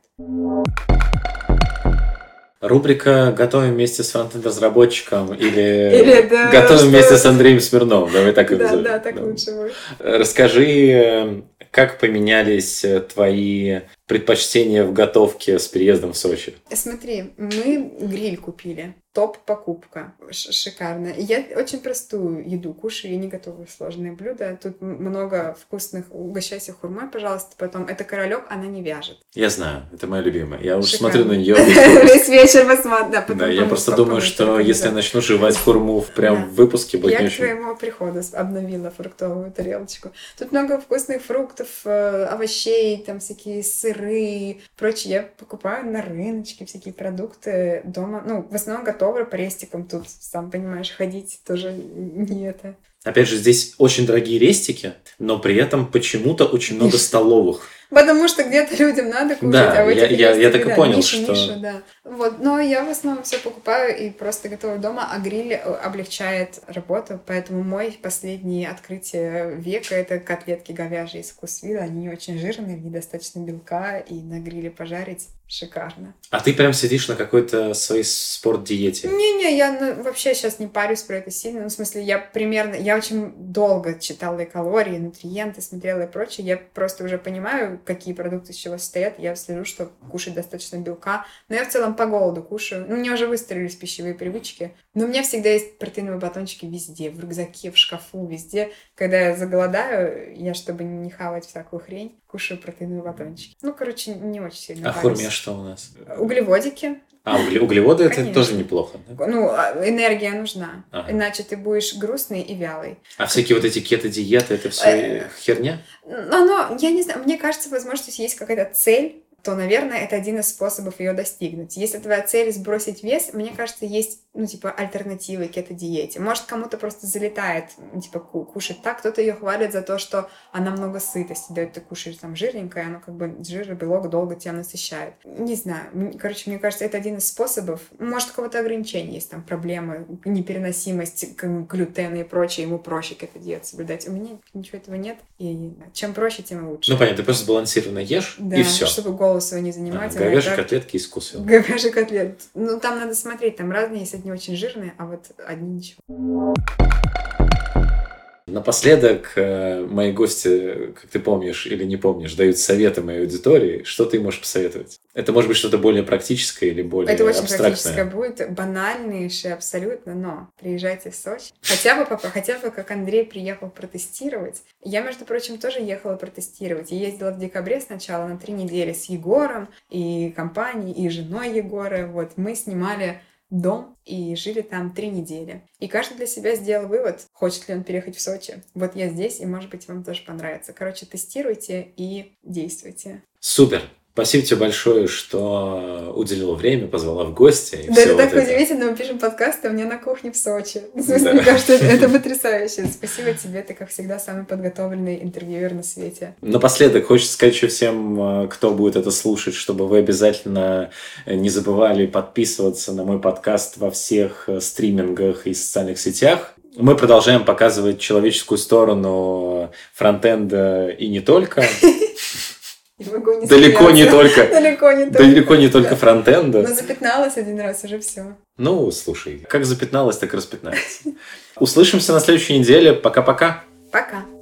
Рубрика «Готовим вместе с фронтенд-разработчиком» или, или да, «Готовим вместе с Андреем Смирновым». Давай так Да, да, так лучше будет. Расскажи, как поменялись твои предпочтения в готовке с переездом в Сочи? Смотри, мы гриль купили топ-покупка. Шикарно. Я очень простую еду кушаю, я не готовлю сложные блюда. Тут много вкусных. Угощайся хурмой, пожалуйста. Потом, это королек, она не вяжет. Я знаю, это моя любимая. Я уже смотрю на нее. Весь вечер. Да, да я просто думаю, что если я начну жевать хурму прям в выпуске, будет Я к твоему приходу обновила фруктовую тарелочку. Тут много вкусных фруктов, э, овощей, там всякие сыры, прочее. Я покупаю на рыночке всякие продукты дома. Ну, в основном по рестикам тут, сам понимаешь, ходить тоже не это. Опять же, здесь очень дорогие рестики, но при этом почему-то очень много столовых. Потому что где-то людям надо кушать, да, а в этих я, я, я так и понял, ниша, что... Ниша, да. Вот, но я в основном все покупаю и просто готовлю дома, а гриль облегчает работу, поэтому мой последнее открытие века — это котлетки говяжьи из вкусвилла. Они очень жирные, в них достаточно белка, и на гриле пожарить шикарно. А ты прям сидишь на какой-то своей спорт-диете? Не-не, я ну, вообще сейчас не парюсь про это сильно. Ну, в смысле, я примерно... Я очень долго читала и калории, и нутриенты, смотрела и прочее. Я просто уже понимаю, какие продукты из чего состоят. Я слежу, что кушать достаточно белка. Но я в целом по голоду кушаю. Ну, мне уже выстроились пищевые привычки. Но у меня всегда есть протеиновые батончики везде. В рюкзаке, в шкафу, везде. Когда я заголодаю, я, чтобы не хавать всякую хрень, кушаю протеиновые батончики. Ну, короче, не очень сильно А в хурме что у нас? Углеводики. А, углеводы это тоже неплохо. Да? Ну, а, энергия нужна. Ага. Иначе ты будешь грустный и вялый. А всякие вот эти кето-диеты, это все э, херня? Оно, я не знаю, мне кажется, возможно, есть какая-то цель, то, наверное, это один из способов ее достигнуть. Если твоя цель сбросить вес, мне кажется, есть, ну, типа, альтернативы к этой диете. Может, кому-то просто залетает, типа, кушать так, кто-то ее хвалит за то, что она много сытости дает, ты кушаешь там жирненькое, оно как бы жир и белок долго тебя насыщает. Не знаю, короче, мне кажется, это один из способов. Может, у кого-то ограничения есть, там, проблемы, непереносимость глютена и прочее, ему проще к этой диете соблюдать. У меня ничего этого нет, и чем проще, тем лучше. Ну, понятно, ты просто сбалансированно ешь, да, и все. чтобы голову свою не занимать. А, говяжьи так... котлетки кусвилла. Говяжьи котлет. Ну, там надо смотреть, там разные есть, одни очень жирные, а вот одни ничего. Напоследок, э, мои гости, как ты помнишь или не помнишь, дают советы моей аудитории. Что ты можешь посоветовать? Это может быть что-то более практическое или более Это очень абстрактное? практическое будет, банальнейшее абсолютно, но приезжайте в Сочи. Хотя бы, папа, хотя бы как Андрей приехал протестировать. Я, между прочим, тоже ехала протестировать. Я ездила в декабре сначала на три недели с Егором и компанией, и женой Егора. Вот мы снимали дом и жили там три недели. И каждый для себя сделал вывод, хочет ли он переехать в Сочи. Вот я здесь, и, может быть, вам тоже понравится. Короче, тестируйте и действуйте. Супер! Спасибо тебе большое, что уделила время, позвала в гости. И да, это так вот удивительно, мы пишем подкасты, а мне на кухне в Сочи. В смысле, да. мне кажется, это, это потрясающе. Спасибо тебе, ты, как всегда, самый подготовленный интервьюер на свете. Напоследок, хочется сказать еще всем, кто будет это слушать, чтобы вы обязательно не забывали подписываться на мой подкаст во всех стримингах и социальных сетях. Мы продолжаем показывать человеческую сторону фронтенда и не только. Не далеко не только далеко не только, далеко не только фронтенда. Но запятналась один раз, уже все. Ну, слушай, как запятналась, так и распятнается. Услышимся на следующей неделе. Пока-пока. Пока. -пока. Пока.